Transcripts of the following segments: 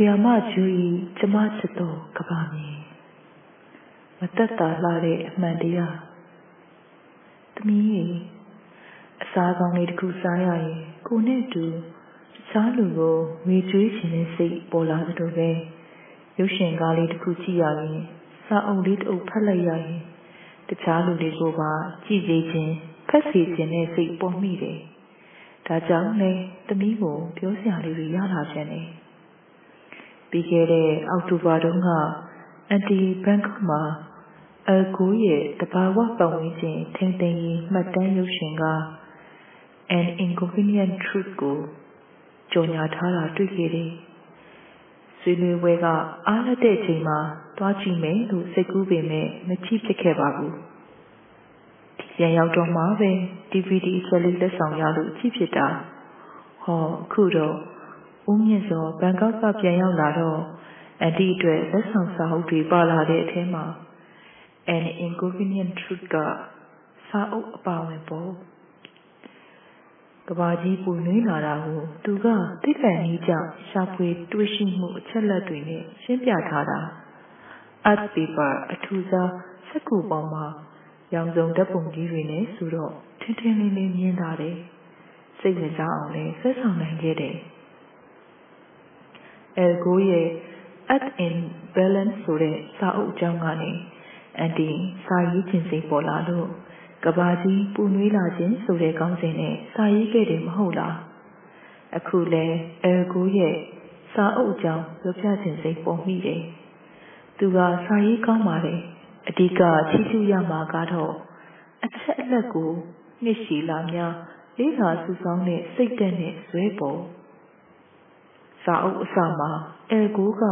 ဆီယာမဂျူဤကျမချစ်တော်ကဘာမီမတက်တာလှတဲ့အမှန်တရားသမီးရေအစားကောင်းလေးတစ်ခုစားရရင်ကိုနဲ့တူစားလူကိုဝေကျွေးခြင်းနဲ့စိတ်ပေါ်လာသလိုပဲရုပ်ရှင်ကားလေးတစ်ခုကြည့်ရရင်စာအုပ်လေးတစ်အုပ်ဖတ်လိုက်ရရင်တခြားလူတွေကိုပါကြည့်စေခြင်းဖတ်စီခြင်းနဲ့စိတ်ပေါ်မိတယ်ဒါကြောင့်လေသမီးကိုပြောစရာလေးတွေရလာခြင်းနဲ့ ပြီးခဲ့တဲ့အောက်တိုဘာတုန်းကအန်တီဘန်ကောက်မှာအကိုရဲ့တဘာဝပတ်ဝန်းကျင်ထိမ့်သိမ်းရေးမှတ်တမ်းရုပ်ရှင်က An Inconvenient Truth ကိုကြော်ညာထားတာတွေ့ခဲ့တယ်။ဆွေးနွေးပွဲကအားလက်တဲ့အချိန်မှာတွားကြည့်မယ်လို့စိတ်ကူးပေမဲ့မကြည့်ဖြစ်ခဲ့ပါဘူး။ပြန်ရောက်တော့မှပဲ DVD အချက်လေးလက်ဆောင်ရလို့ကြည့်ဖြစ်တာ။ဟောအခုတော့ ဦးမြင့်စောဘန်ကောက်ကပြန်ရောက်လာတော့အန်တီအတွက်လက်ဆောင်စာအုပ်တွေပါလာတဲ့အထဲမှာ An Inconvenient Truth ကစာအုပ်အပါဝင်ပေါ့ကဘာကြီးပူနွေးလာတာကိုသူကတိက္ကံကြီးကြောင့်ရှာဖွေတွေ့ရှိမှုအချက်လက်တွေနဲ့ရှင်းပြထားတာ art paper အထူးစားစက္ကူပေါင်းမှာရောင်စုံဓာတ်ပုံကြီးတွေနဲ့ဆိုတော့ထင်းထင်းလေးလေးမြင်လာတယ်စိတ်ဝင်စားအောင်လည်းဆက်ဆောင်နိုင်ခဲ့တယ် အဲကိုရဲ့ at in balance ဆိုတဲ့စာအုပ်အကြောင်းကနေအန်တီစာရေးခြင်းစိတ်ပေါ်လာလို့ကဘာကြီးပူနွေးလာခြင်းဆိုတဲ့ခေါင်းစဉ်နဲ့စာရေးခဲ့တယ်မဟုတ်လားအခုလဲအဲကိုရဲ့စာအုပ်အကြောင်းပြောပြခြင်းစိတ်ပေါ်မိတယ်သူကစာရေးကောင်းပါလေအဓိကချီးကျူးရမှာကတော့အချက်အလက်ကိုနှစ်ရှည်လာများလေးခါစုဆောင်းတဲ့စိတ်တက်နဲ့ဇွဲပေါ် စာအုပ်အစမှာအဲကိုက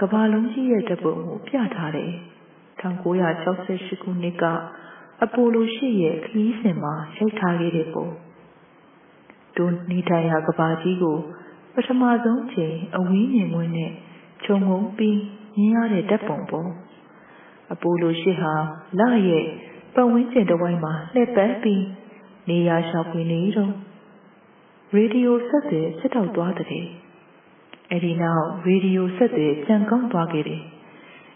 ကဘာလုံးကြီးရဲ့တပုံကိုပြထားတယ်1968ခုနှစ်ကအပိုလိုရှိရဲ့ခီးစင်မှာရိုက်ထားခဲ့တဲ့ပုံဒုနေထိုင်ရာကဘာကြီးကို ပထမဆုံးချိန်အဝီးမြင်မွင်းနဲ့ခြုံငုံပြီးမြင်ရတဲ့ဓာတ်ပုံပုံအပိုလိုရှိဟာလရဲ့ပတ်ဝန်းကျင်တစ်ဝိုင်းမှာလှည့်ပတ်ပြီးနေရာရှောင်ပြနေတော့ရေဒီယိုဆက်တဲ့စစ်တောက်သွားတဲ့ အဲ့ဒီနောက်ရေဒီယိုဆက်တဲ့ကြံကောင်းသွားခဲ့တယ်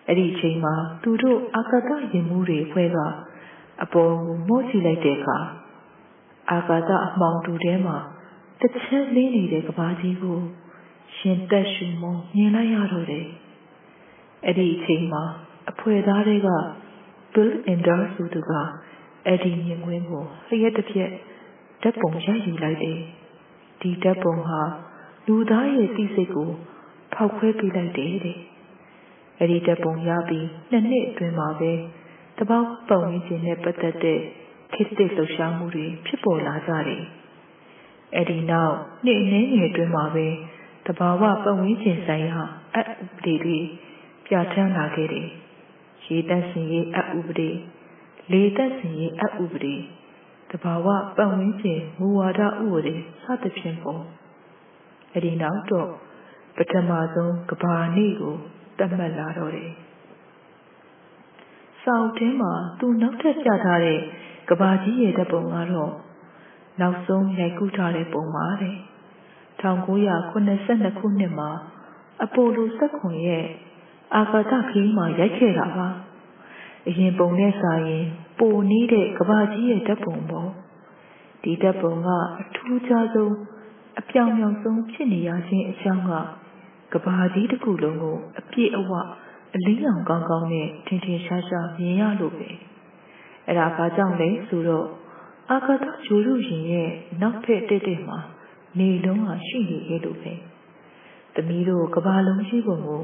အဲ့ဒီအချိန်မှာသူတို့အာကာသရင်မှုတွေဖွဲကအပေါ်ကိုမိုးချလိုက်တဲ့အခါအာကာသအမှောင်တူထဲမှာတစ်ချက်လေးနေတဲ့ကဘာကြီးကိုရှင်သက်ရှုမမြင်လိုက်ရတော့တယ်အဲ့ဒီအချိန်မှာအဖွဲသားတွေက Bill Ender ဆိုသူကအဲ့ဒီမြင်ကွင်းကိုလျှက်တစ်ပြက်ဓာတ်ပုံရိုက်ယူလိုက်တယ်ဒီဓာတ်ပုံဟာ လူသားရဲ့သိစိတ်ကိုဖောက်ခွဲပေးလိုက်တယ်တဲ့အဲ့ဒီဓာတ်ပုံရပြီးနှစ်နှစ်အတွင်းမှာပဲတပေါက်ပုံရင်းချင်းနဲ့ပတ်သက်တဲ့ခေတ်သစ်လှုပ်ရှားမှုတွေဖြစ်ပေါ်လာကြတယ်အဲ့ဒီနောက်နှစ်အနည်းငယ်အတွင်းမှာပဲတဘာဝပတ်ဝန်းကျင်ဆိုင်ရာအဥပဒေတွေပြဋ္ဌာန်းလာခဲ့တယ်ရေတက်စင်ရေးအဥပဒေလေတက်စင်ရေးအဥပဒေတဘာဝပတ်ဝန်းကျင်မူဝါဒဥပဒေစသဖြင့်ပေါ့ အဲ့ဒီနောက်တော့ပထမဆုံးကဘာနေ့ကိုသတ်မှတ်လာတော့တယ်။စောင့်တင်းမှာသူနောက်ထပ်ပြထားတဲ့ကဘာကြီးရဲ့တပ်ပုံကတော့နောက်ဆုံးရိုက်ကူးထားတဲ့ပုံပါတဲ့။1982ခုနှစ်မှာအပိုလို7ရဲ့အာကာသခီးမှာရိုက်ခဲ့တာပါ။အရင်ပုံနဲ့စာရင်ပိုနေတဲ့ကဘာကြီးရဲ့တပ်ပုံပေါ့။ဒီတပ်ပုံကအထူးခြားဆုံး အပြောင်ပြောင်ဆုံးဖြစ်နေရခြင်းအကြောင်းကကဘာကြီးတစ်ခုလုံးကိုအပြည့်အဝအလင်းရောင်ကောင်းကောင်းနဲ့ထင်ထင်ရှားရှားမြင်ရလို့ပဲအဲ့ဒါဘာကြောင့်လဲဆိုတော့အာကာသဂျိုလူရင်ရဲ့နောက်ဖက်တက်တက်မှာနေလုံးဟာရှိနေခဲ့လို့ပဲသမီးတို့ကဘာလုံးရှိပုံကို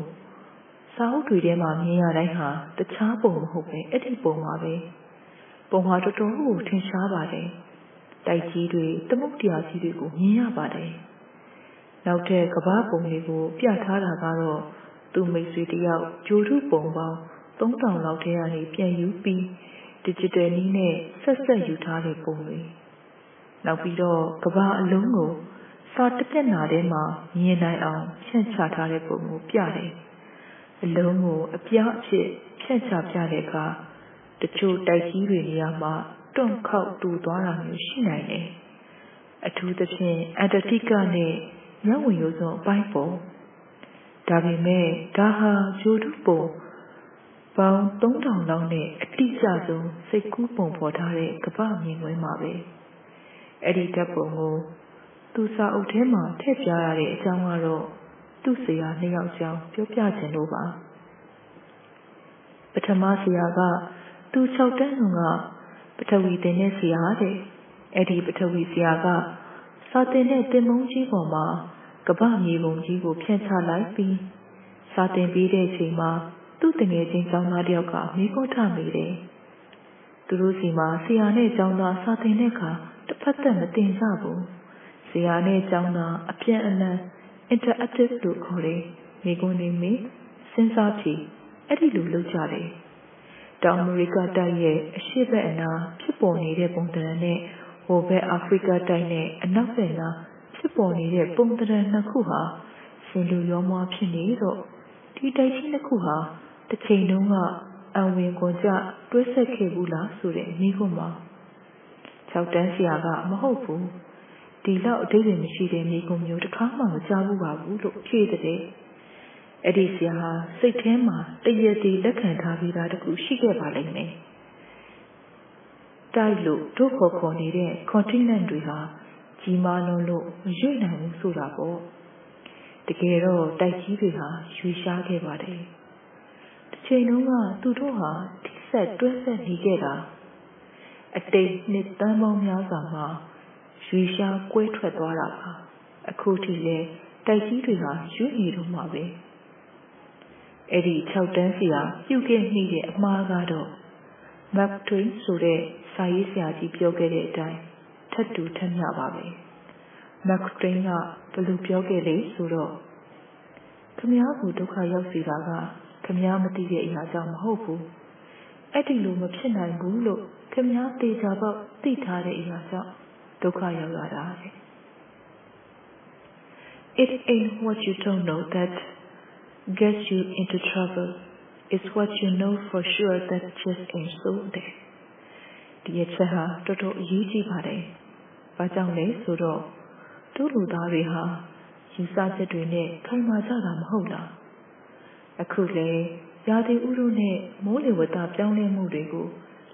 စာအုပ်တွေထဲမှာမြင်ရတိုင်းဟာတခြားပုံမဟုတ်ပဲအဲ့ဒီပုံပါပဲပုံဟာတော်တော်ကိုထင်ရှားပါတယ် တိုက်ကြီးတွေသမုတ်တရားကြီးတွေကိုမြင်ရပါတယ်နောက်ထပ်ကဘာပုံတွေကို ပြထားတာကတော့သူ့မိတ်ဆွေတယောက်ဂျိုထုပုံပေါင်း3000လောက်ထဲကနေပြန်ယူပြီး digital နည်းနဲ့ဆက်ဆက်ယူထားတဲ့ပုံတွေနောက်ပြီးတော့ကဘာအလုံးကိုစာတစ်ပြက်နာထဲမှာမြင်နိုင်အောင်ဖြန့်ချထားတဲ့ပုံကိုပြတယ်အလုံးကိုအပြားအဖြစ်ဖြန့်ချပြတဲ့အခါတချို့တိုက်ကြီးတွေနေရာမှာ တွန့်ခေါက်တူသွားတာမျိုးရှိနိုင်တယ်အထူးသဖြင့်အန္တတိကနဲ့ညဝင်ရိုးစုံအပိုင်းပေါ်ဒါပေမဲ့ဒါဟာဂျိုတုပုံပေါင်း3000လောက်နဲ့အတိအကျဆုံးစိတ်ကူးပုံဖော်ထားတဲ့ကပ္ပမြင်ကွင်းမှာပဲအဲ့ဒီဓာတ်ပုံကိုသူစာအုပ်ထဲမှာထည့်ပြရတဲ့အကြောင်းကတော့သူ့ဆရာနှစ်ယောက်ကြောင်းပြောပြခြင်းလို့ပါပထမဆရာကသူ6တန်းက ပထဝီတင်တဲ့ဆရာတဲ့အဲ့ဒီပထဝီဆရာကစာတင်တဲ့တင်မုံကြီးပေါ်မှာကပ္ပမြေပုံကြီးကိုဖြန့်ချလိုက်ပြီးစာတင်ပြီးတဲ့အချိန်မှာသူ့တငယ်ချင်းကျောင်းသားတယောက်ကမိခိုးထမိတယ်။သူတို့စီမှာဆရာနဲ့ကျောင်းသားစာတင်တဲ့အခါတစ်ဖက်သက်မတင်ကြဘူး။ဆရာနဲ့ကျောင်းသားအပြန်အလှန် interactive လို့ခေါ်တယ်။မိကုန်းနေမိစဉ်းစားဖြေအဲ့ဒီလိုလုပ်ကြတယ်။ တောင်အမေရိကတိုက်ရဲ့အရှေ့ဘက်အနားဖြစ်ပေါ်နေတဲ့ပုံသဏ္ဍာန်နဲ့ဟိုဘက်အာဖရိကတိုက်နဲ့အနောက်ဘက်နားဖြစ်ပေါ်နေတဲ့ပုံသဏ္ဍာန်နှစ်ခုဟာရှင်လူရောမွားဖြစ်နေတော့ဒီတိုက်ကြီးနှစ်ခုဟာတစ်ချိန်တုန်းကအံဝင်ကွန်ကြတွဲဆက်ခဲ့ဘူးလားဆိုတဲ့မိခွန်းမှာ၆တန်းဆရာကမဟုတ်ဘူးဒီလောက်အတိတ်တွေမရှိတဲ့မိခွန်းမျိုးတစ်ခါမှမကြားဘူးပါဘူးလို့ဖြေတဲ့ အဲ့ဒီဆရာဟာစိတ်ထဲမှာတရည်တည်လက်ခံထားပြီးသားတခုရှိခဲ့ပါလိမ့်မယ်တိုက်လို့တို့ခေါ်ခေါ်နေတဲ့ continent တွေဟာကြီးမားလွန်းလို့မရွေ့နိုင်ဘူးဆိုတာပေါ့တကယ်တော့တိုက်ကြီးတွေဟာရွေရှားခဲ့ပါတယ်တစ်ချိန်လုံးကသူတို့ဟာထိဆက်တွဲဆက်နေခဲ့တာအတိတ်နှစ်တန်းပေါင်းများစွာမှာရွေရှားကွဲထွက်သွားတာပါအခုထိလည်းတိုက်ကြီးတွေဟာရွေ့နေတော့မှာပဲ အဲ့ဒီ6တန်းစီဟာပြုတ်ခဲ့မိတဲ့အမှားကတော့ Mark Twain ဆိုတဲ့စာရေးဆရာကြီးပြောခဲ့တဲ့အတိုင်းထပ်တူထက်မြပါပဲ။ Mark Twain ကဘယ်လိုပြောခဲ့လဲဆိုတော့ခမည်းကိုဒုက္ခရောက်စေတာကခမည်းမသိတဲ့အရာကြောင့်မဟုတ်ဘူး။အဲ့ဒီလိုမဖြစ်နိုင်ဘူးလို့ခမည်းသေချာပေါက်သိထားတဲ့အရာကြောင့်ဒုက္ခရောက်ရတာတဲ့။ It ain't what you don't know that gets you into trouble. It's what you know for sure that just ain't so there. ဒီအချက်ဟာတော်တော်အရေးကြီးပါတယ်။ဘာကြောင့်လဲဆိုတော့တို့လူသားတွေဟာယူဆချက်တွေနဲ့ခိုင်မာကြတာမဟုတ်လား။အခုလေရာသီဥတုနဲ့မိုးလေဝသပြောင်းလဲမှုတွေကို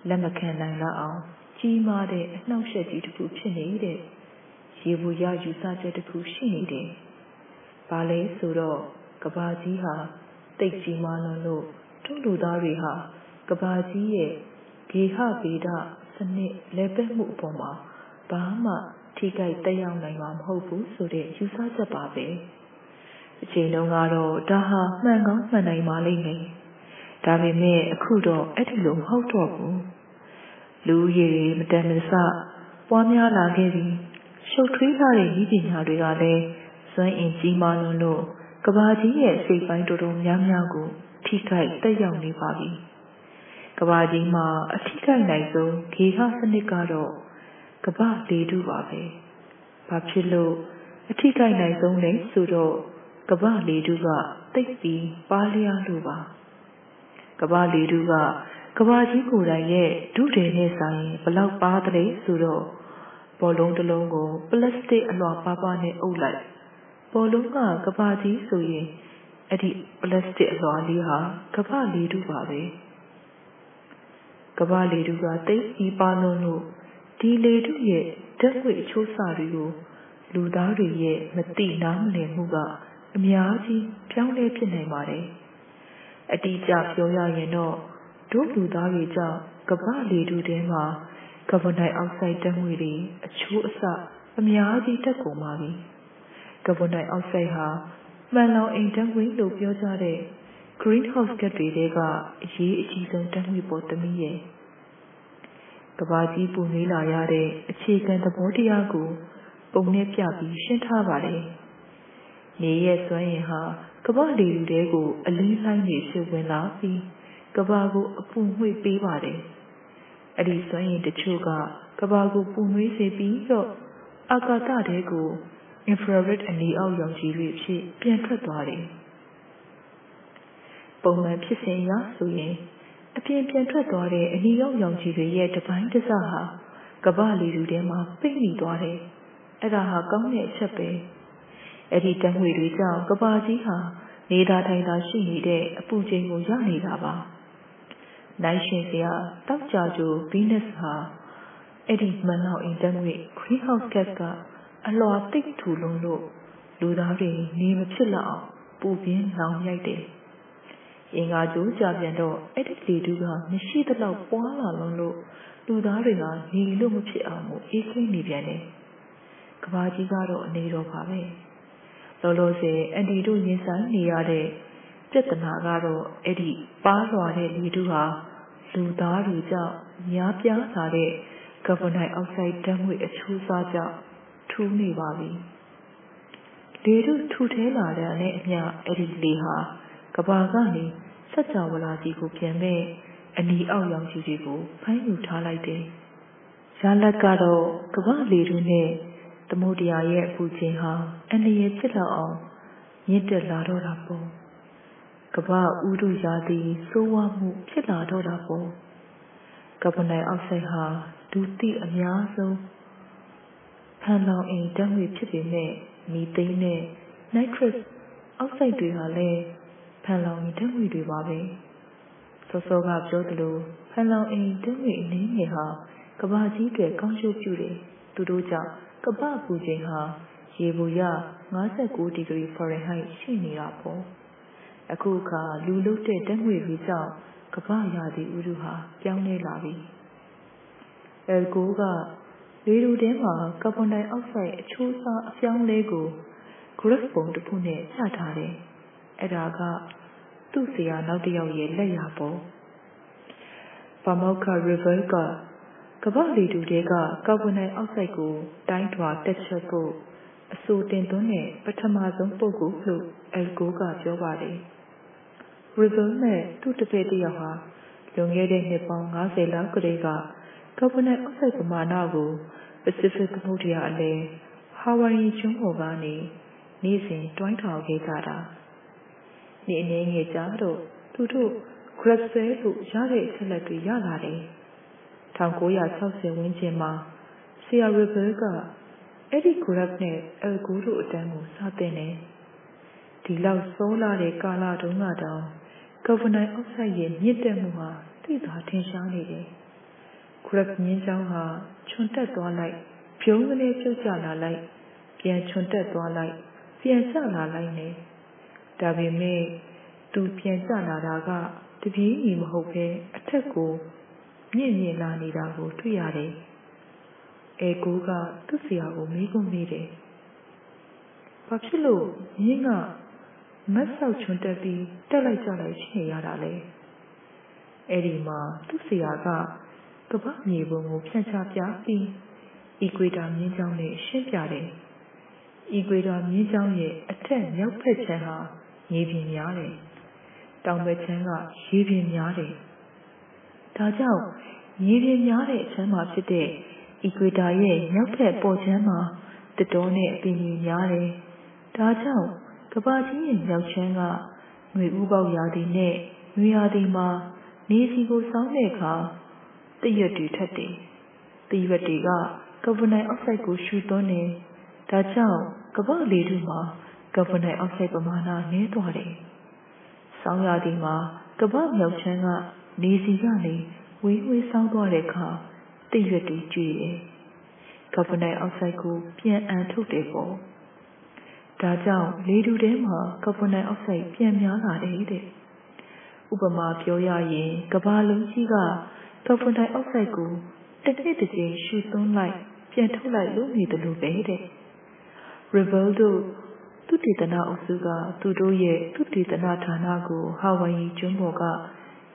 လက်မခံနိုင်လောက်အောင်ကြီးမားတဲ့အနှောက်အယှက်ကြီးတစ်ခုဖြစ်နေတဲ့ရေဘူးရယူဆချက်တစ်ခုရှိနေတယ်။ဘာလဲဆိုတော့ ကဘာကြီးဟာတိတ်ကြီးမားလွန်းလို့တို့လူသားတွေဟာကဘာကြီးရဲ့ဂေဟဗေဒစနစ်လဲပတ်မှုအပေါ်မှာဘာမှထိခိုက်တက်ရောက်နိုင်မှာမဟုတ်ဘူးဆိုတဲ့ယူဆချက်ပါပဲအချိန်တုန်းကတော့ဒါဟာမှန်ကောင်းမှန်နိုင်ပါလိမ့်မယ်ဒါပေမဲ့အခုတော့အဲ့ဒီလိုမဟုတ်တော့ဘူးလူရည်မတန်မဆပွားများလာခဲ့ပြီးရှုပ်ထွေးလာတဲ့ဤပညာတွေကလည်းစွမ်းအင်ကြီးမားလွန်းလို့ ကဘာကြီးရဲ့စိတ်ပိုင်းတော်တော်များများကို ထိခိုက်တက်ရောက်နေပါပြီ။ကဘာကြီးမှာအထိခိုက်နိုင်ဆုံးဂေဟစနစ်ကတော့ကဘာလေထုပါပဲ။ဘာဖြစ်လို့အထိခိုက်နိုင်ဆုံးလဲဆိုတော့ကဘာလေထုကတိတ်ပြီးပါလျားလို့ပါ။ကဘာလေထုကကဘာကြီးကိုယ်တိုင်ရဲ့ဒုတယ်နဲ့ဆိုင်ဘလောက်ပါသလဲဆိုတော့ဘောလုံးတစ်လုံးကိုပလတ်စတစ်အလွှာပါးပါးနဲ့အုပ်လိုက် ဘောလုံးကကဘာကြီးဆိုရင်အဲ့ဒီပလတ်စတစ်အလွှာလေးဟာကဘာလေထုပါပဲ။ကမ္ဘာလေထုကသိပြီးပါလွန်းလို့ဒီလေထုရဲ့ဓာတ်ငွေအချိုးအစာတွေကိုလူသားတွေရဲ့မတိနားမလည်မှုကအများကြီးပြောင်းလဲဖြစ်နိုင်ပါတယ်။အတိအကျပြောရရင်တော့တို့လူသားတွေကြောင့်ကမ္ဘာလေထုထဲမှာကာဗွန်ဒိုင်အောက်ဆိုက်ဓာတ်ငွေတွေအချိုးအစာအများကြီးတက်ကုန်ပါပြီ။ ကာဗွန်ဒိုင်အောက်ဆိုက်ဟာမှန်လောင်အိမ်ဓာတ်ငွေလို့ပြောကြတဲ့ greenhouse gas တွေထဲကအရေးအကြီးဆုံးဓာတ်ငွေပေါ်သမီးရဲ့ကဘာကြီးပူနွေးလာရတဲ့အခြေခံသဘောတရားကို ပုံနဲ့ပြပြီးရှင်းထားပါတယ်။နေရဲ့စွမ်းရင်ဟာကဘာလေလူတဲကိုအလင်းလိုင်းနေဖြစ်ဝင်လာပြီးကဘာကိုအပူငွေ့ပေးပါတယ်။အဲ့ဒီစွမ်းရင်တချို့ကကဘာကိုပူနွေးစေပြီးတော့အာကာသတဲကို infrared အနီအောက်ရောင်ခြည်တွေဖြစ်ပြန်ထွက်သွားတယ်။ပုံမှန်ဖြစ်စဉ်အရဆိုရင်အပြင်ပြန်ထွက်သွားတဲ့အနီရောင်ရောင်ခြည်တွေရဲ့တပိုင်းတစ်စဟာကမ္ဘာလီလူထဲမှာပိတ်မိသွားတယ်။အဲ့ဒါဟာကောင်းတဲ့အချက်ပဲ။အဲ့ဒီတံငွေတွေကြောင့်ကမ္ဘာကြီးဟာနေနေတာထိုင်တာရှိနေတဲ့အပူချိန်ကိုရနေတာပါနိုင်ရှင်စရာတောက်ကြကြိုဘီနက်စ်ဟာအဲ့ဒီမန်လောက်အိမ်တန်းငွေ greenhouse gas က အလွာတိတ်ထူလုံးလို့လူသားတွေနေမဖြစ်လောက်အောင်ပူပြင်းလောင်ရိုက်တယ်အင်္ဂါကျိုးကြပြန်တော့အဲ့ဒီလေတူးကမရှိသလောက်ပွားလာလုံးလို့လူသားတွေကနေလို့မဖြစ်အောင်မို့အေးခဲနေပြန်တယ်ကဘာကြီးကတော့အနေတော်ပါပဲလောလောဆယ်အန်တီတို့ရင်ဆိုင်နေရတဲ့ပြဿနာကတော့အဲ့ဒီပါးလွာတဲ့လေတူးဟာလူသားတွေကြောင့်များပြားလာတဲ့ကာဗွန်ဒိုင်အောက်ဆိုက်ဓာတ်ငွေ့အချိုးစားကြောင့် ထူးနေပါပြီလေတူးထူထဲလာတဲ့အမျှအဲ့ဒီလေဟာကဘာကနေစัจ java လာကြီးကိုပြန်မဲ့အနီအောက်ရောင်ကြီးတွေကိုဖမ်းယူထားလိုက်တယ်။ရလက်ကတော့ကမ္ဘာလေထုနဲ့သမုဒ္ဒရာရဲ့အပူချိန်ဟာအန္တရာယ်ဖြစ်လောက်အောင်မြင့်တက်လာတော့တာပေါ့။ကမ္ဘာဥတုရာသီစိုးဝါးမှုဖြစ်လာတော့တာပေါ့။ကာဗွန်ဒိုင်အောက်ဆိုက်ဟာဒုတိအများဆုံး ဖန်လောင်အိမ်ဓာတ်ငွေ့ဖြစ်ပေမဲ့မီသိန်းနဲ့နိုက်ထရစ်အောက်ဆိုက်တွေဟာလည်းဖန်လောင်ရင်ဓာတ်ငွေတွေပါပဲစောစောကပြောသလိုဖန်လောင်အိမ်ဓာတ်ငွေအနည်းငယ်ဟာကဘာကြီးတွေကောင်းကျိုးပြုတယ်သူတို့ကြောင့်ကပ္ပပူချိန်ဟာရေဘူးရ59ဒီဂရီဖာရင်ဟိုက်ရှိနေတာပေါ့အခုအခါလူလုတဲ့ဓာတ်ငွေတွေကြောင့်ကမ္ဘာရာသီဥတုဟာပြောင်းလဲလာပြီ။အယ်ကိုက လေတူထဲမှာကာဗွန်ဒိုင်အောက်ဆိုက်အချိုးအစားအပြောင်းလဲကို graph ပုံတစ်ခုနဲ့ပြထားတယ်။အဲ့ဒါကသူ့ဆရာနောက်တစ်ယောက်ရဲ့လက်ရာပေါ့။ပါမောက္ခ River ကကမ္ဘာလေတူတဲကကာဗွန်ဒိုင်အောက်ဆိုက်ကို တိုင်းထွာတက်ချက်ဖို့အစိုးတင်သွင်းတဲ့ပထမဆုံးပုဂ္ဂိုလ်လို့အယ်ကိုကပြောပါတယ်။ River နဲ့သူ့တပည့်တစ်ယောက်ဟာလွန်ခဲ့တဲ့နှစ်ပေါင်း90လောက်ကလေးက ကာဗွန်ဒိုင်အောက်ဆိုက်ပမာဏကို Pacific သမုဒ္ဒရာအလယ်ဟာဝိုင်ယီကျွန်းပေါ်ကနေနေ့စဉ်တွိုင်းထောင်ခဲ့ကြတာ။နေ့အနေငယ်ကြာတော့သူတို့ Grapswell လို့ရတဲ့အချက်လက်တွေရလာတယ်။1960ဝန်းကျင်မှာ Sierra Rebel ကအဲ့ဒီ graph နဲ့ algo တို့အတန်းကိုစတင်တယ်။ဒီလောက်စောလာတဲ့ကာလတုန်းကတော့ကာဗွန်ဒိုင်အောက်ဆိုက်ရဲ့မြင့်တက်မှုဟာသိသာထင်ရှားနေတယ်။ graph မြင့်ချောင်းဟာခြုံတက်သွားလိုက်ပြုံးကလေးပြုတ်ကျလာလိုက်ပြန်ခြုံတက်သွားလိုက်ပြန်ကျလာလိုက်နေဒါပေမဲ့သူပြန်ကျလာတာကတပြေးညီမဟုတ်ပဲအထက်ကိုမြင့်မြင့်လာနေတာကိုတွေ့ရတယ်အဲကိုကသူ့ဆရာကိုမေးခွန်းမေးတယ်ဘာဖြစ်လို့မြင်းကမတ်ဆောက်ချွန်တက်ပြီးတက်လိုက်ကြလိုက်ရှိနေရတာလဲအဲ့ဒီမှာသူ့ဆရာက ကပ္ပမြေပုံကိုဖြန့်ချပြပြီးအီကွေတာမြင်းချောင်းနဲ့ရှင်းပြတယ်။အီကွေတာမြင်းချောင်းရဲ့အထက်မြောက်ဘက်ခြမ်းဟာရေပြင်များတယ်။တောင်ဘက်ခြမ်းကရေပြင်များတယ်။ဒါကြောင့်ရေပြင်များတဲ့အချမ်းမှာဖြစ်တဲ့အီကွေတာရဲ့မြောက်ဘက်ပေါ်ခြမ်းမှာတတော်နဲ့အပင်ကြီးများတယ်။ဒါကြောင့်ကဘာကြီးရဲ့မြောက်ခြမ်းကငွေဥပေါက်ရာသီနဲ့ငွေရာသီမှာနေစီကိုစောင်းတဲ့အခါ တရွတ်တွေထက်တယ်။တရွတ်တွေကကာဗွန်ဒိုင်အောက်ဆိုက်ကိုရှူသွင်းတယ်။ဒါကြောင့်ကမ္ဘာလေထုမှာကာဗွန်ဒိုင်အောက်ဆိုက်ပမာဏနည်းသွားတယ်။ဆောင်းရာသီမှာကမ္ဘာမြောက်ချမ်းကနေစီကနေဝေးဝေးဆောင်းသွားတဲ့အခါတရွတ်တွေကျွေတယ်။ကာဗွန်ဒိုင်အောက်ဆိုက်ကိုပြန်အန်ထုတ်တယ်ပေါ့။ဒါကြောင့်လေထုထဲမှာကာဗွန်ဒိုင်အောက်ဆိုက်ပြန်များလာတယ်တဲ့။ဥပမာပြောရရင်ကမ္ဘာလုံးကြီးက ကာဗွန်ဒိုင်အောက်ဆိုက်ကိုတစ်နှစ်တစ်ကြိမ်ရှူသွင်းလိုက်ပြန်ထုတ်လိုက်လို့နေတယ်လို့ပဲတဲ့ Rebel တို့သူတေသနာအုပ်စုကသူတို့ရဲ့သူတေသနာဌာနကိုဟာဝိုင်ယီကျွန်းပေါ်က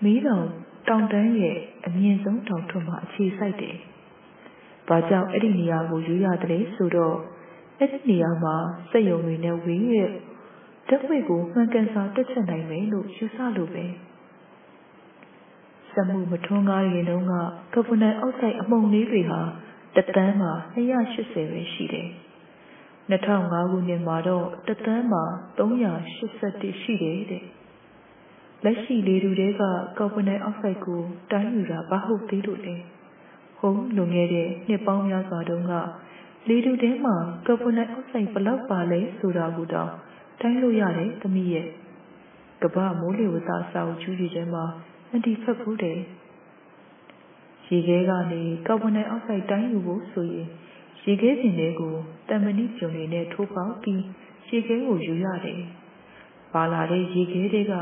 မီးတောင်တောင်တန်းရဲ့အမြင့်ဆုံးတောင်ထွန်းမှာအခြေစိုက်တယ်။ဘာကြောင့်အဲ့ဒီနေရာကိုရွေးရတယ်ဆိုတော့အဲ့ဒီနေရာမှာစက်ယုံတွေနဲ့ဝင်းရဲ့ဓာတ်ငွေ့ကိုမှန်ကန်စွာတက်ချက်နိုင်မယ်လို့ယူဆလို့ပဲ။ စမှုမထွန်းကားရင်တုန်းကကာဗွန်ဒိုင်အောက်ဆိုက်အမှုန်လေးတွေဟာတသန်းမှာ280ပဲရှိတယ်။2005ခုနှစ်မှာတော့တသန်းမှာ381ရှိတယ်တဲ့။လက်ရှိလေထုတွေကကာဗွန်ဒိုင်အောက်ဆိုက်ကိုတိုင်းယူတာဘာဟုတ်သေးလို့လဲ။ဟုတ်လွန်ခဲ့တဲ့နှစ်ပေါင်းများစွာတုန်းကလေထုထဲမှာကာဗွန်ဒိုင်အောက်ဆိုက်ဘယ်လောက်ပါလဲဆိုတာကိုတော့တိုင်းလို့ရတယ်သမီးရဲ့ကမ္ဘာမိုးလေဝသစာအုပ်ကျူးတွေထဲမှာ အန်တီဖက်ဘူးတယ်ရေခဲကနေကာဗွန်ဒိုင်အောက်ဆိုက်တိုင်းယူဖို့ဆိုရင်ရေခဲပြင်တွေကိုတံမဏိပြုံတွေနဲ့ထိုးပေါက်ပြီးရေခဲကိုယူရတယ်။ပါလာတဲ့ရေခဲတွေက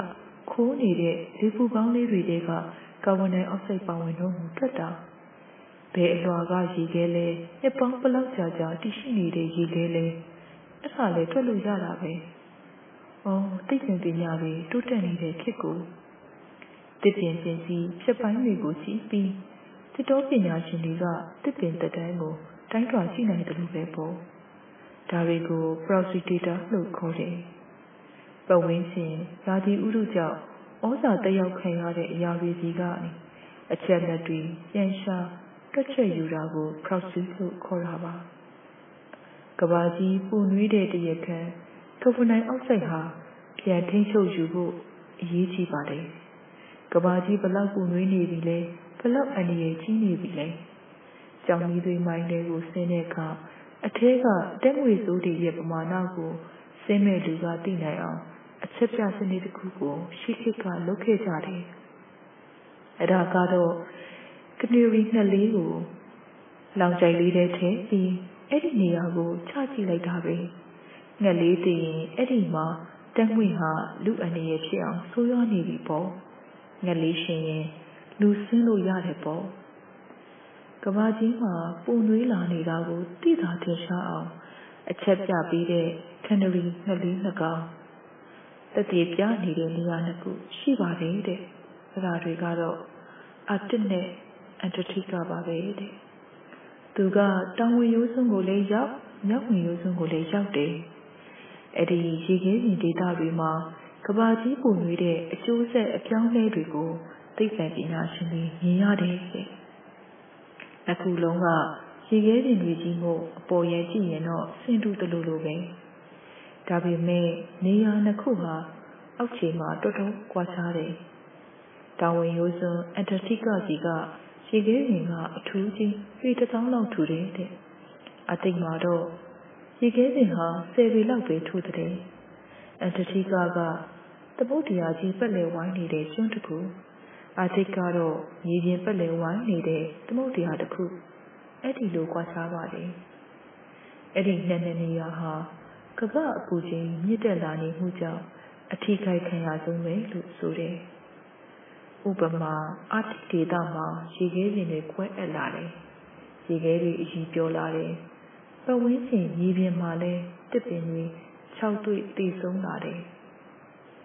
ခိုးနေတဲ့လေပူကောင်းလေးတွေတွေကကာဗွန်ဒိုင်အောက်ဆိုက်ပါဝင်တော့မှုထွက်တာ။ဘယ်အလွာကရေခဲလဲနှစ်ပေါင်းဘလောက်ကြာကြာတည်ရှိနေတဲ့ရေခဲလဲအဲ့ဒါလေထွက်လို့ရတာပဲ။အော်သိပင်ပညာတွေတိုးတက်နေတဲ့ခေတ်ကို တစ်ပင်ပင်စီဖြစ်ပိုင်းတွေကိုကြည့်ပြီးသစ်တောပညာရှင်တွေကတစ်ပင်သက်တမ်းကိုတိုင်းထွာကြည့်နိုင်တယ်လို့ပဲပေါ့ဒါတွေကို prosecutator လို့ခေါ်တယ်ပတ်ဝန်းကျင်ဇာတိဥရုကြောင့်ဩဇာတက်ရောက်ခံရတဲ့အရာတွေစီကနေအချက်လက်တွေပြန်ရှာတွက်ချက်ယူတာကို proxy လို့ခေါ်တာပါကဘာကြီးပူနွေးတဲ့တရခံကာဗွန်ဒိုင်အောက်ဆိုက်ဟာပြန်ထိန်းချုပ်ယူဖို့အရေးကြီးပါတယ် ကဘာကြီးဘလောက်ပူနွေးနေပြီလဲဘလောက်အန္တရာယ်ကြီးနေပြီလဲကြောင်မီးသွေးမိုင်းတွေကိုဆင်းတဲ့အခါအထဲကတက်ငွေစိုးတွေရဲ့ပမာဏကိုဆင်းမဲ့လူကသိနိုင်အောင်အချက်ပြစနစ်တစ်ခုကိုရှိခိကလုပ်ခဲ့ကြတယ်။အဲ့ဒါကတော့ကနူရီနှစ်လေးကိုလောင်ကြိုက်လေးထဲထည့်ပြီးအဲ့ဒီနေရာကိုချကြည့်လိုက်တာပဲ။ငှက်လေးသိရင်အဲ့ဒီမှာတက်ငွေဟာလူအနေရဖြစ်အောင်ဆိုးရွားနေပြီပေါ့။ ငှက်လေးရှင်ရင်လူဆင်းလို့ရတယ်ပေါ့။ကဘာကြီးမှာပူနွေးလာနေတာကိုသိသာထင်ရှားအောင် အချက်ပြပေးတဲ့ကန်နရီနှစ်လေးနှစ်ကောင်တတိပြနေတဲ့နေရာနှစ်ခုရှိပါတယ်တဲ့အဲဒါတွေကတော့အာတစ်နဲ့အန်တတိကပါပဲတဲ့သူကတောင်ဝင်ရိုးစွန်းကိုလည်းရောက်မြောက်ဝင်ရိုးစွန်းကိုလည်းရောက်တယ်အဲ့ဒီရေခဲပြင်ဒေသတွေမှာ ကဘာကြီးပူနွေးတဲ့အကျိုးဆက်အပြောင်းလဲတွေကိုသိပ္ပံပညာရှင်တွေမြင်ရတယ်တဲ့နှစ်ခုလုံးကရေခဲပြင်တွေကြီးမို့အပေါ်ရဲကြည့်ရင်တော့ဆင်တူတလူလိုပဲဒါပေမဲ့နေရာနှစ်ခုဟာအောက်ခြေမှာတော်တော်ကွာခြားတယ်တောင်ဝင်ရိုးစွန်းအန်တာတိကကြီးကရေခဲပြင်ကအထူးကြီးပေတစ်သောင်းလောက်ထူတယ်တဲ့အတိတ်မှာတော့ရေခဲပြင်ဟာဆယ်ပေလောက်ပဲထူတဲ့အန်တာတိကက သမုဒ္ဒရာကြီးပက်လည်ဝိုင်းနေတဲ့ကျွန်းတစ်ခုအာတိတ်ကတော့မြေပြင်ပက်လည်ဝိုင်းနေတဲ့သမုဒ္ဒရာတစ်ခုအဲ့ဒီလိုကွာခြားပါတယ်အဲ့ဒီနှစ်နှစ်နေရာဟာကပအပူချိန်မြင့်တက်လာနေမှုကြောင့်အထီးခိုက်ခံရဆုံးပဲလို့ဆိုတယ်ဥပမာအာတိဒေတာမှာရေခဲပြင်တွေခွဲအပ်လာတယ်ရေခဲတွေအကြီးပြောလာတယ်ပတ်ဝန်းကျင်မြေပြင်မှာလည်းတစ်ပင်တွေ၆တွေ့တည်ဆုံးလာတယ်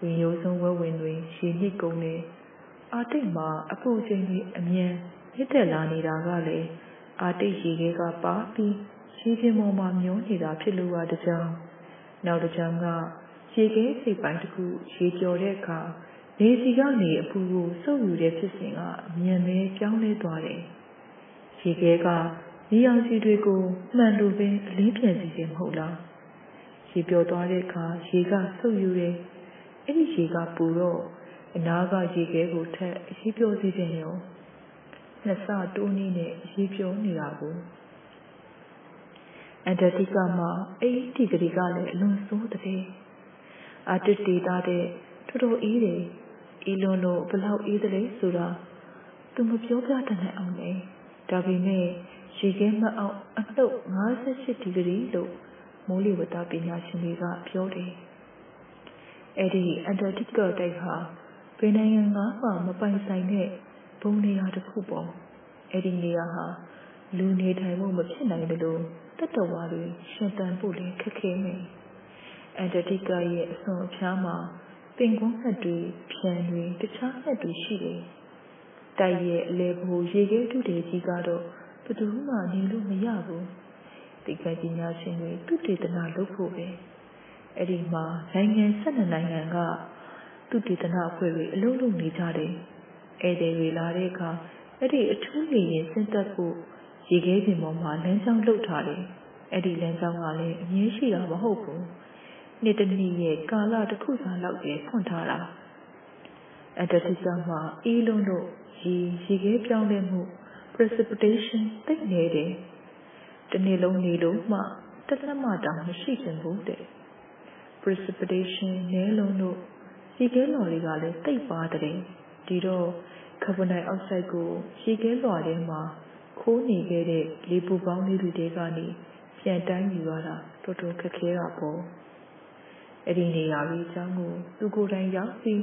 ဝင်ရိုးစုံဝဲဝင်တွေရေမြစ်ကုန်တယ်အာတိတ်မှာအပူချိန်ကြီးအမြန်မြင့်တက်လာနေတာကလည်းအာတိတ်ရေခဲကပါပြီးရေပြင်ပေါ်မှာမျောနေတာဖြစ်လို့ပါတကြောင်နောက်တစ်ကြောင်ကရေခဲစိတ်ပိုင်းတစ်ခုရေကျော်တဲ့အခါနေစီကနေအပူကိုစုပ်ယူတဲ့ဖြစ်စဉ်ကအမြန်ပဲပြောင်းလဲသွားတယ်ရေခဲကဒီအောင်စီတွေကိုမှန်လို့ပဲအလင်းပြန်စီခြင်းမဟုတ်လားရေပြောသွားတဲ့အခါရေကစုပ်ယူတယ် အဲ့ဒီရေကပူတော့အနာကရေခဲကိုထက်အရေးပြောစေခြင်းရောနှစ်ဆတိုးနည်းနဲ့အရေးပြောနေတာကိုအန်တာတိကမှာအဲ့ဒီကလေးကလည်းအလွန်ဆိုးတဲ့အာတစ်ဒေတာတဲ့တော်တော်အေးတယ်အေးလွန်လို့ဘလောက်အေးတယ်လဲဆိုတာသူမပြောပြတတ်နိုင်အောင်လေဒါပေမဲ့ရေခဲမအောင်အနှုတ်58ဒီဂရီလို့မိုးလေဝသပညာရှင်တွေကပြောတယ် အဲ့ဒီအန်တာတိကတိုက်ဟာဘယ်နိုင်ငံကမှမပိုင်ဆိုင်တဲ့ဘုံနေရာတစ်ခုပေါ့အဲ့ဒီနေရာဟာလူနေထိုင်မှုမဖြစ်နိုင်တယ်လို့တတဝါတွေရှင်သန်ဖို့လည်းခက်ခဲမယ်အန်တာတိကရဲ့အစွန်အဖျားမှာပင်ကုန်းဆက်တွေဖြန်တွေတခြားဆက်တွေရှိတယ်တိုက်ရဲ့အလဲဘူရေခဲတုတွေကြီးကတော့ဘယ်သူမှနေလို့မရဘူးဒီကပညာရှင်တွေသူတေသနာလုပ်ဖို့ပဲ အဲ့ဒီမှာနိုင်ငံ၁၂နိုင်ငံကသူတေသနာအဖွဲ့တွေအလုံးလုံးနေကြတယ်ဧည့်သည်တွေလာတဲ့အခါအဲ့ဒီအထူးနေရင်စဉ်သက်ဖို့ရေခဲပြင်ပေါ်မှာလမ်းကြောင်းလှုပ်ထားတယ်အဲ့ဒီလမ်းကြောင်းကလည်းအငြင်းရှိတာမဟုတ်ဘူးနေ့တစ်နေ့ရဲ့ကာလတစ်ခုစာလောက်ပဲဖွင့်ထားတာအတတိကမှာအေးလုံးလို့ရေရေခဲပြောင်းလဲမှု precipitation တိတ်နေတယ်တနေ့လုံးနေလို့မှတစ်လက်မတောင်မရှိချင်ဘူးတဲ့ precipitation နဲလုံးလို့ရေရေခဲလွှာတွေကလည်းတိတ်ပါတယ်ဒီတော့ကာဗွန်ဒိုင်အောက်ဆိုက်ကိုရေခဲလွှာထဲမှာခိုးနေခဲ့တဲ့လေပူပေါင်းလေးတွေထဲကနေပြန်တိုင်းယူရတာတော်တော်ခက်ခဲတာပေါ့အဲ့ဒီနေရာလေးအကြောင်းကိုသူကိုယ်တိုင်ရောက်ပြီး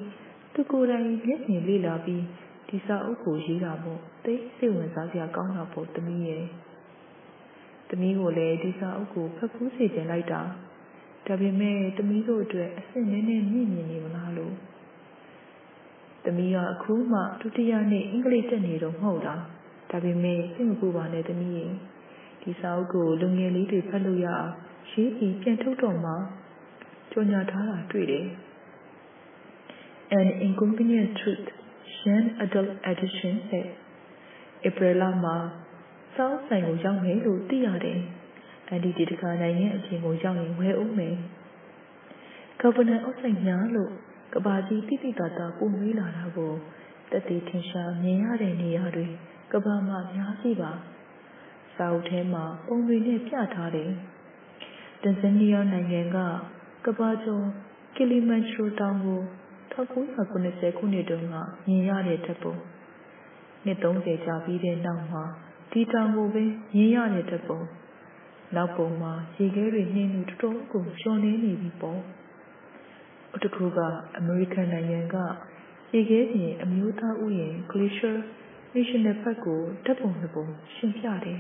သူကိုယ်တိုင်မျက်မြင်လေ့လာပြီးဒီစာအုပ်ကိုရေးတာမို့သိစိတ်ဝင်စားစရာကောင်းတာပေါ့တမီးရဲ့တမီးကိုလည်းဒီစာအုပ်ကိုဖတ်ဖူးစေချင်လိုက်တာ ဒါပေမဲ့တမီးတို့အတွက်အဆင့်နည်းနည်းမြင့်မြင်နေမလားလို့တမီးကအခုမှဒုတိယနှစ်အင်္ဂလိပ်တက်နေတော့မဟုတ်လားဒါပေမဲ့စိတ်မပူပါနဲ့တမီးရဲ့ဒီစာအုပ်ကိုလူငယ်လေးတွေဖတ်လို့ရအောင်ရေးပြီးပြန်ထုတ်တော့မှကြော်ညာထားတာတွေ့တယ် An Inconvenient Truth Young Adult Edition နဲ့ဧပြီလမှာစောင်းဆိုင်ကိုရောက်မယ်လို့သိရတယ်။ အန်ဒီဒီတခါနိုင်ငံအပြင်ကိုရောက်ရင်ဝယ်ဦးမယ်။ဂဗနန်အောက်ဆိုင်များလို့ကဘာကြီးတိတိတသာပုံမေးလာတာကိုတတိထင်ရှားမြင်ရတဲ့နေရာတွေကဘာမှများစီပါ။စာအုပ်ထဲမှာပုံတွေနဲ့ပြထားတယ်။တန်ဇန်နီးယားနိုင်ငံကကဘာကျော်ကီလီမန်ချရိုတောင်ကို1990ခုနှစ်တုန်းကမြင်ရတဲ့ဓာတ်ပုံနှစ်30ကြာပြီးတဲ့နောက်မှာဒီတောင်ကိုပဲမြင်ရတဲ့ဓာတ်ပုံ နောက်ပုံမှာရေခဲတွေနှင်းလို့တော်တော်ကိုရှော်နေနေပြီပေါ့အတကူကအမေရိကန်နိုင်ငံကရေခဲပြင်အမျိုးသားဥယျာဉ် Glacier National Park ကိုဓာတ်ပုံနှစ်ပုံရှင်းပြတယ်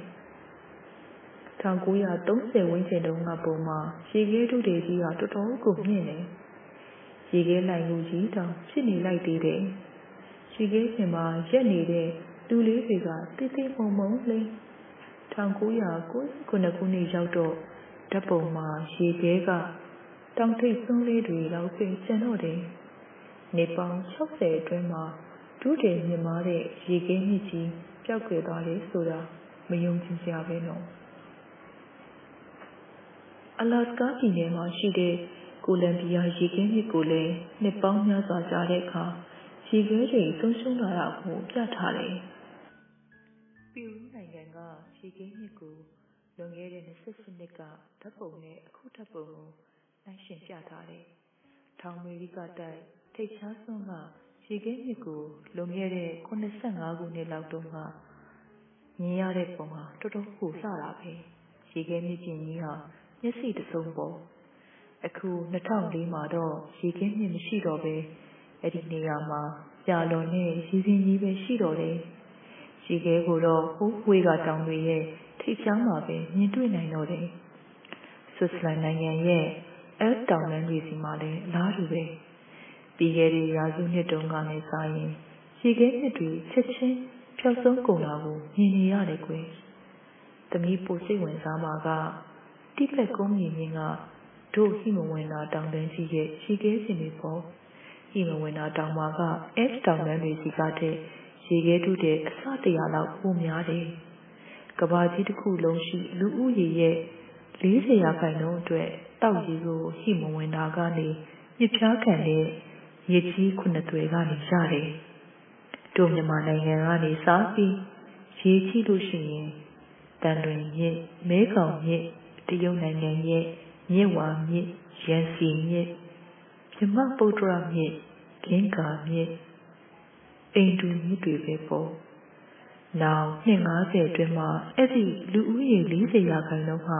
1930ဝန်းကျင်တုန်းကပုံမှာရေခဲတုတွေကြီးကတော်တော်ကိုမြင့်နေရေခဲလိုက်လူကြီးတောင်ဖြစ်နေလိုက်သေးတယ်ရေခဲပြင်မှာရက်နေတဲ့လူလေးတွေကတိတ်တိတ်မုံမုံလေး 1999ခုနှစ်ရောက်တော့ဓာတ်ပုံမှာရေခဲကတောင်ထိပ်ဆုံးလေးတွေလောက်ပြင်ကျန်တော့တယ်နေပေါင်း60အတွင်းမှာဒုတိယမြင်မာတဲ့ရေခဲမြစ်ကြီးပျောက်ကွယ်သွားတယ်ဆိုတာမယုံကြည်စရာပဲနော်အလာစကာပြည်နယ်မှာရှိတဲ့ကိုလံဘီယာရေခဲမြစ်ကိုလည်းနှစ်ပေါင်းများစွာကြာတဲ့အခါရေခဲတွေသုံးရှုံးလာတာကိုပြထားတယ်။ပီရူး နိုင်ငံကရေခဲမြစ်ကိုလွန်ခဲ့တဲ့28နှစ်ကဓာတ်ပုံနဲ့အခုဓာတ်ပုံကိုနိုင်ရှင်ပြထားတယ်။ထောင်အမေရိကတိုက်ထိတ်ချားစွန်းကရေခဲမြစ်ကိုလွန်ခဲ့တဲ့85ခုနှစ်လောက်တုန်းကမြင်ရတဲ့ပုံဟာတော်တော်ကိုလှတာပဲ။ရေခဲမြစ်ပြင်ကြီးဟာမျက်စိတစုံပေါ်အခု2004မှာတော့ရေခင်းမြင့်မရှိတော့ပဲအဲ့ဒီနေရာမှာကြာလွန်နဲ့ရေစင်းကြီးပဲရှိတော့တယ် ရေခဲကိုတော့ဟိုးဝေးကတောင်တွေရဲ့ထိပ်ချောင်းမှာပဲမြင်တွေ့နိုင်တော့တယ်ဆွစ်ဇာလန်နိုင်ငံရဲ့အဲတောင်လမ်းကြီးစီမှာလည်းအလားတူပဲပြီးခဲ့တဲ့ရာစုနှစ်တုန်းကလည်းစာရင်ရေခဲနှစ်တွေချက်ချင်းဖြောက်ဆုံးကုန်တာကိုမြင်နေရတယ်ကွယ်သမီးပိုစိတ်ဝင်စားမှာကတိပက်ကုန်းမြင်မြင်ကတို့ဟိမဝင်နာတောင်တန်းကြီးရဲ့ရေခဲစင်တွေပေါ်ဟိမဝင်နာတောင်မှာက F တောင်တန်းတွေစီကတဲ့ ရေခဲတုတဲ့အစတရာလောက်ပိုများတယ်။ကဘာကြီးတစ်ခုလုံးရှိလူဦးရေရဲ့40ရာခိုင်နှုန်းအတွက်တောက်ရေကိုဟိမဝင်နာကနေမြစ်ဖြားခံတဲ့ရေကြီးခုနှစ်တွေကနေရတယ်။တို့မြန်မာနိုင်ငံကနေစားပြီးရေကြီးလို့ရှိရင်တန်လွင်မြစ်မဲခေါင်မြစ်တရုတ်နိုင်ငံရဲ့မြစ်ဝါမြစ်ရန်စီမြစ်မြမပုတ္တရမြစ်ဂင်္ဂါမြစ် အိန္ဒူမြစ်တွေပဲပေါ့နောက်နှစ်90အတွင်းမှာအဲ့ဒီလူဦးရေ40ရာခိုင်နှုန်းဟာ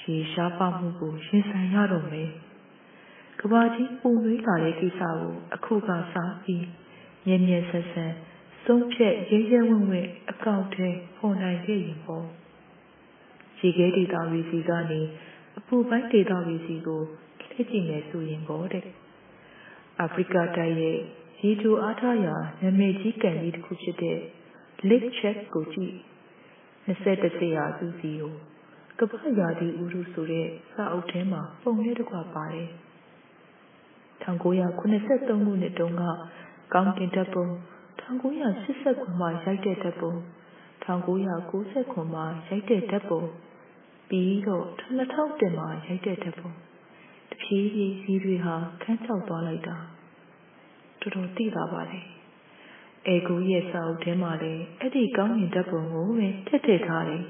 ရေရှားပါမှုကိုရင်ဆိုင်ရတော့မယ်ကဘာကြီးပူနွေးလာတဲ့ကိစ္စကိုအခုကစားပြီးမြဲမြဲဆက်ဆက်ဆုံးဖြတ်ရဲရဲဝံ့ဝံ့အကောင့်ထဲပေါ်နိုင်ခဲ့ရင်ပေါ့ရေခဲဒေတာဝီစီကနေအပူပိုင်းဒေသတွေစီကိုလှည့်ကြည့်မယ်ဆိုရင်ပေါ့တဲ့အာဖရိကတိုက်ရဲ့ ရေချိုအားထားရာနာမည်ကြီးကန်ကြီးတစ်ခုဖြစ်တဲ့ Lake Check ကိုကြည့်21စေရာစုစီကိုကပ္ပရာဒီဥရုဆိုတဲ့စာအုပ်ထဲမှာပုံလေးတစ်ခွပါတယ်1983ခုနှစ်တုန်းကကောင်းတင်တပ်ပုံ1989မှာရိုက်တဲ့တပ်ပုံ1990မှာရိုက်တဲ့တပ်ပုံပြီးတော့2000တင်မှာရိုက်တဲ့တဲ့ပုံတဖြည်းဖြည်းဇီးတွေဟာခန်းချောက်သွားလိုက်တာ တော်တော်သိတာပါလေအဲကူရဲ့စာအုပ်ထဲမှာလည်းအဲ့ဒီကောင်းမြင်တဲ့ပုံကိုပဲထည့်ထည့်ထားတယ်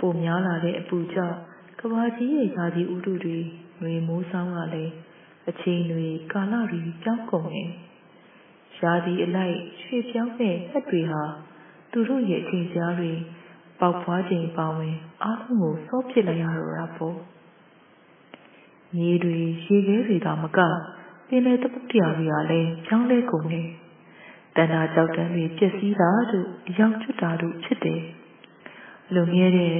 ပုံများလာတဲ့အပူကြောင့်ကဘာကြီးရဲ့ယာကြီးဥတုတွေငွေမိုးဆောင်ကလည်းအချိန်တွေကာလတွေကြောင်းကုန်နေရာသီအလိုက်ရွှေ့ပြောင်းတဲ့သက်တွေဟာသူတို့ရဲ့အချိန်ကြားတွေပေါက်ဖွားခြင်းပါဝင်အားလုံးကိုစောပစ်လိုက်ရတော့တာပေါ့မြေတွေရေခဲတွေကမက ပင်လယ်သမုဒ္ဒရာတွေကလည်းကြောင်းလဲကုန်နေတဏှာကြောက်တန်းတွေပျက်စီးတာတို့အယောင်ကျွတ်တာတို့ဖြစ်တယ်လွန်ခဲ့တဲ့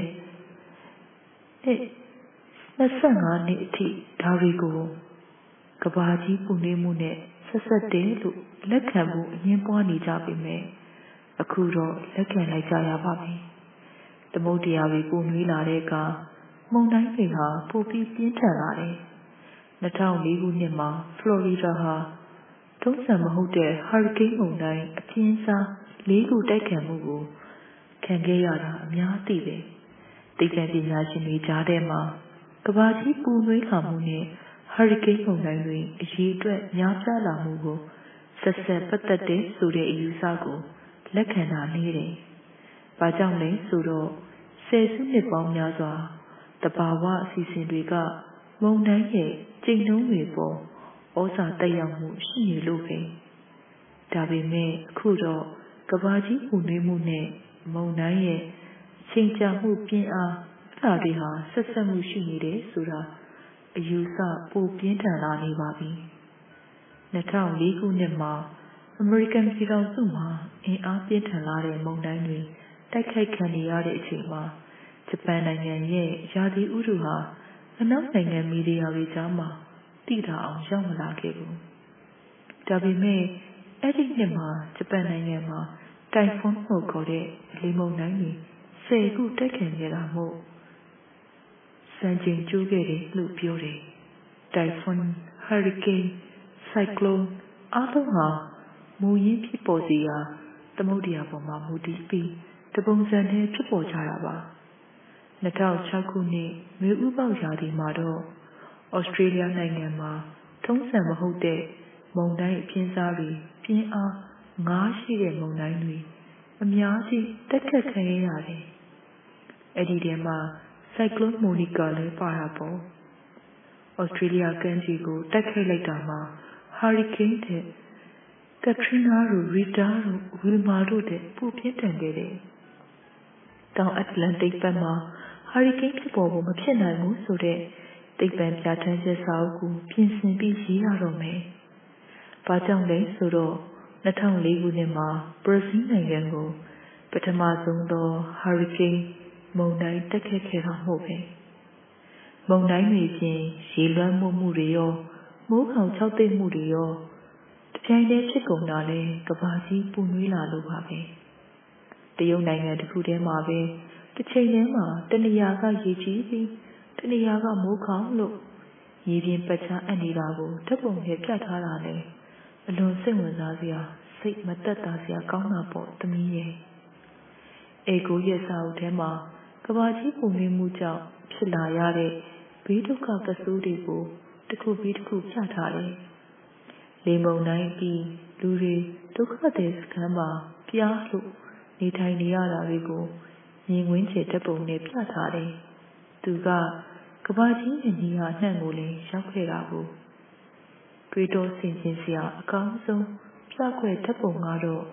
နှစ်25နှစ်အထိဒါတွေကိုကဘာကြီးပူနေမှုနဲ့ဆက်ဆက်တယ်လို့လက်ခံဖို့အငင်းပွားနေကြပြီမဲ့အခုတော့လက်ခံလိုက်ကြရပါပြီ။သမုဒ္ဒရာတွေပူနွေးလာတဲ့အခါမုန်တိုင်းတွေဟာပိုပြီးပြင်းထန်လာတယ်။ 2004ခုနှစ်မှာ ဖလော်ရီဒါဟာထုံးစံမဟုတ်တဲ့ဟာရီကိန်းမုန်တိုင်းအပြင်းစား၄ခုတိုက်ခတ်မှုကိုခံခဲ့ရတာအများသိပဲ။သိပ္ပံပညာရှင်တွေကြားထဲမှာကဘာကြီးပူနွေးလာမှုနဲ့ဟာရီကိန်းမုန်တိုင်းတွေအရေးအတွက်များပြားလာမှုကိုဆက်ဆက်ပတ်သက်တဲ့ဆိုတဲ့အယူဆကိုလက်ခံတာနေတယ်။ဘာကြောင့်လဲဆိုတော့ဆယ်စုနှစ်ပေါင်းများစွာတဘာဝအစီအစဉ်တွေက မုန်တိုင်းရဲ့ကျိန်နှုံးတွေပေါ်ဩဇာတက်ရောက်မှုရှိနေလို့ပဲ။ဒါပေမဲ့အခုတော့ကဘာကြီးပူနွေးမှုနဲ့မုန်တိုင်းရဲ့ချိန်ကြာမှုပြင်းအားအဲ့ဒါတွေဟာဆက်ဆက်မှုရှိနေတယ်ဆိုတာအယူဆပိုပြင်းထန်လာနေပါပြီ2004ခုနှစ်မှာအမေရိကန်ပြည်ထောင်စုမှာအင်အားပြင်းထန်လာတဲ့မုန်တိုင်းတွေတိုက်ခိုက်ခံနေရတဲ့အချိန်မှာဂျပန်နိုင်ငံရဲ့ရာသီဥတုဟာ အနောက်နိုင်ငံမီဒီယာတွေကြားမှာတည်တာအောင်ရောက်မလာခဲ့ဘူးဒါပေမဲ့အဲ့ဒီနှစ်မှာဂျပန်နိုင်ငံမှာတိုင်ဖွန်းလို့ခေါ်တဲ့လေမုန်တိုင်းတွေဆယ်ခုတိုက်ခတ်ခဲ့တာမို့စံချိန်ကျိုးခဲ့တယ်လို့ပြောတယ်။တိုင်ဖွန်း၊ဟာရီကိန်း၊ဆိုင်ကလုန်းအားလုံးဟာမူရင်းဖြစ်ပေါ်စေရာသမုဒ္ဒရာပေါ်မှာမူတည်ပြီးတပုံစံနဲ့ဖြစ်ပေါ်ကြတာပါ။ 2006ခုနှစ်မေဥပေါရာသီမှာတော့ဩစတြေးလျနိုင်ငံမှာထုံးစံမဟုတ်တဲ့မုန်တိုင်းအပြင်းစားတွေပြင်းအားငါးရှိတဲ့မုန်တိုင်းတွေအများကြီးတက်ခတ်ခံရရတယ်။အဲ့ဒီထဲမှာဆိုင်ကလုန်းမိုနီကာလည်းပါတာပေါ့။ဩစတြေးလျကမ်းခြေကိုတိုက်ခိုက်လိုက်တာမှာဟာရီကိန်းတဲ့ကက်ထရီနာတို့ရီတာတို့ဝီလမာတို့တဲ့ပိုပြင်းထန်ခဲ့တယ်။တောင်အတ္တလန်တိတ်ဘက်မှာ ဟာရီကိန်းဖြစ်ပေါ်ဖို့မဖြစ်နိုင်ဘူးဆိုတဲ့သိပ္ပံပြဋ္ဌာန်းချက်စာအုပ်ကိုပြင်ဆင်ပြီးရေးရတော့မယ်။ဘာကြောင့်လဲဆိုတော့2004ခုနှစ်မှာဘရာဇီးနိုင်ငံကိုပထမဆုံးသောဟာရီကိန်းမုန်တိုင်းတက်ခတ်ခဲ့တာမဟုတ်ပဲ။မုန်တိုင်းတွေပြင်ရေလွှမ်းမိုးမှုတွေရောမိုးခေါင်ခြောက်သွေ့မှုတွေရောတပြိုင်တည်းဖြစ်ကုန်တာလဲကဘာကြီးပူနွေးလာလို့ပါပဲ။တရုတ်နိုင်ငံတစ်ခုတည်းမှာပဲ တစ်ချိန်တည်းမှာတနေရာကရေကြီးပြီးတနေရာကမိုးခေါင်လို့ရေပြင်ပတ်ချာအပ်နေတာကိုဓာတ်ပုံနဲ့ပြထားတာလေအလွန်စိတ်ဝင်စားစရာစိတ်မသက်သာစရာကောင်းတာပေါ့သမီးရဲ့အေကိုရဲ့စာအုပ်ထဲမှာကဘာကြီးပုံနေမှုကြောင့်ဖြစ်လာရတဲ့ဘေးဒုက္ခကဆိုးတွေကိုတစ်ခုပြီးတစ်ခုပြထားတယ်လေမုန်တိုင်းပြီးလူတွေဒုက္ခတဲ့စခန်းမှာပြားလို့နေထိုင်နေရတာတွေကို မြင်ကွင်းချေတပ်ပုံနဲ့ပြထားတယ်သူကကဘာကြီးရဲ့နေရာနှံ့ကိုလည်းရောက်ခဲ့တာကိုတွေးတောဆင်ခြင်စရာအကောင်းဆုံးပြခွဲတပ်ပုံကတော့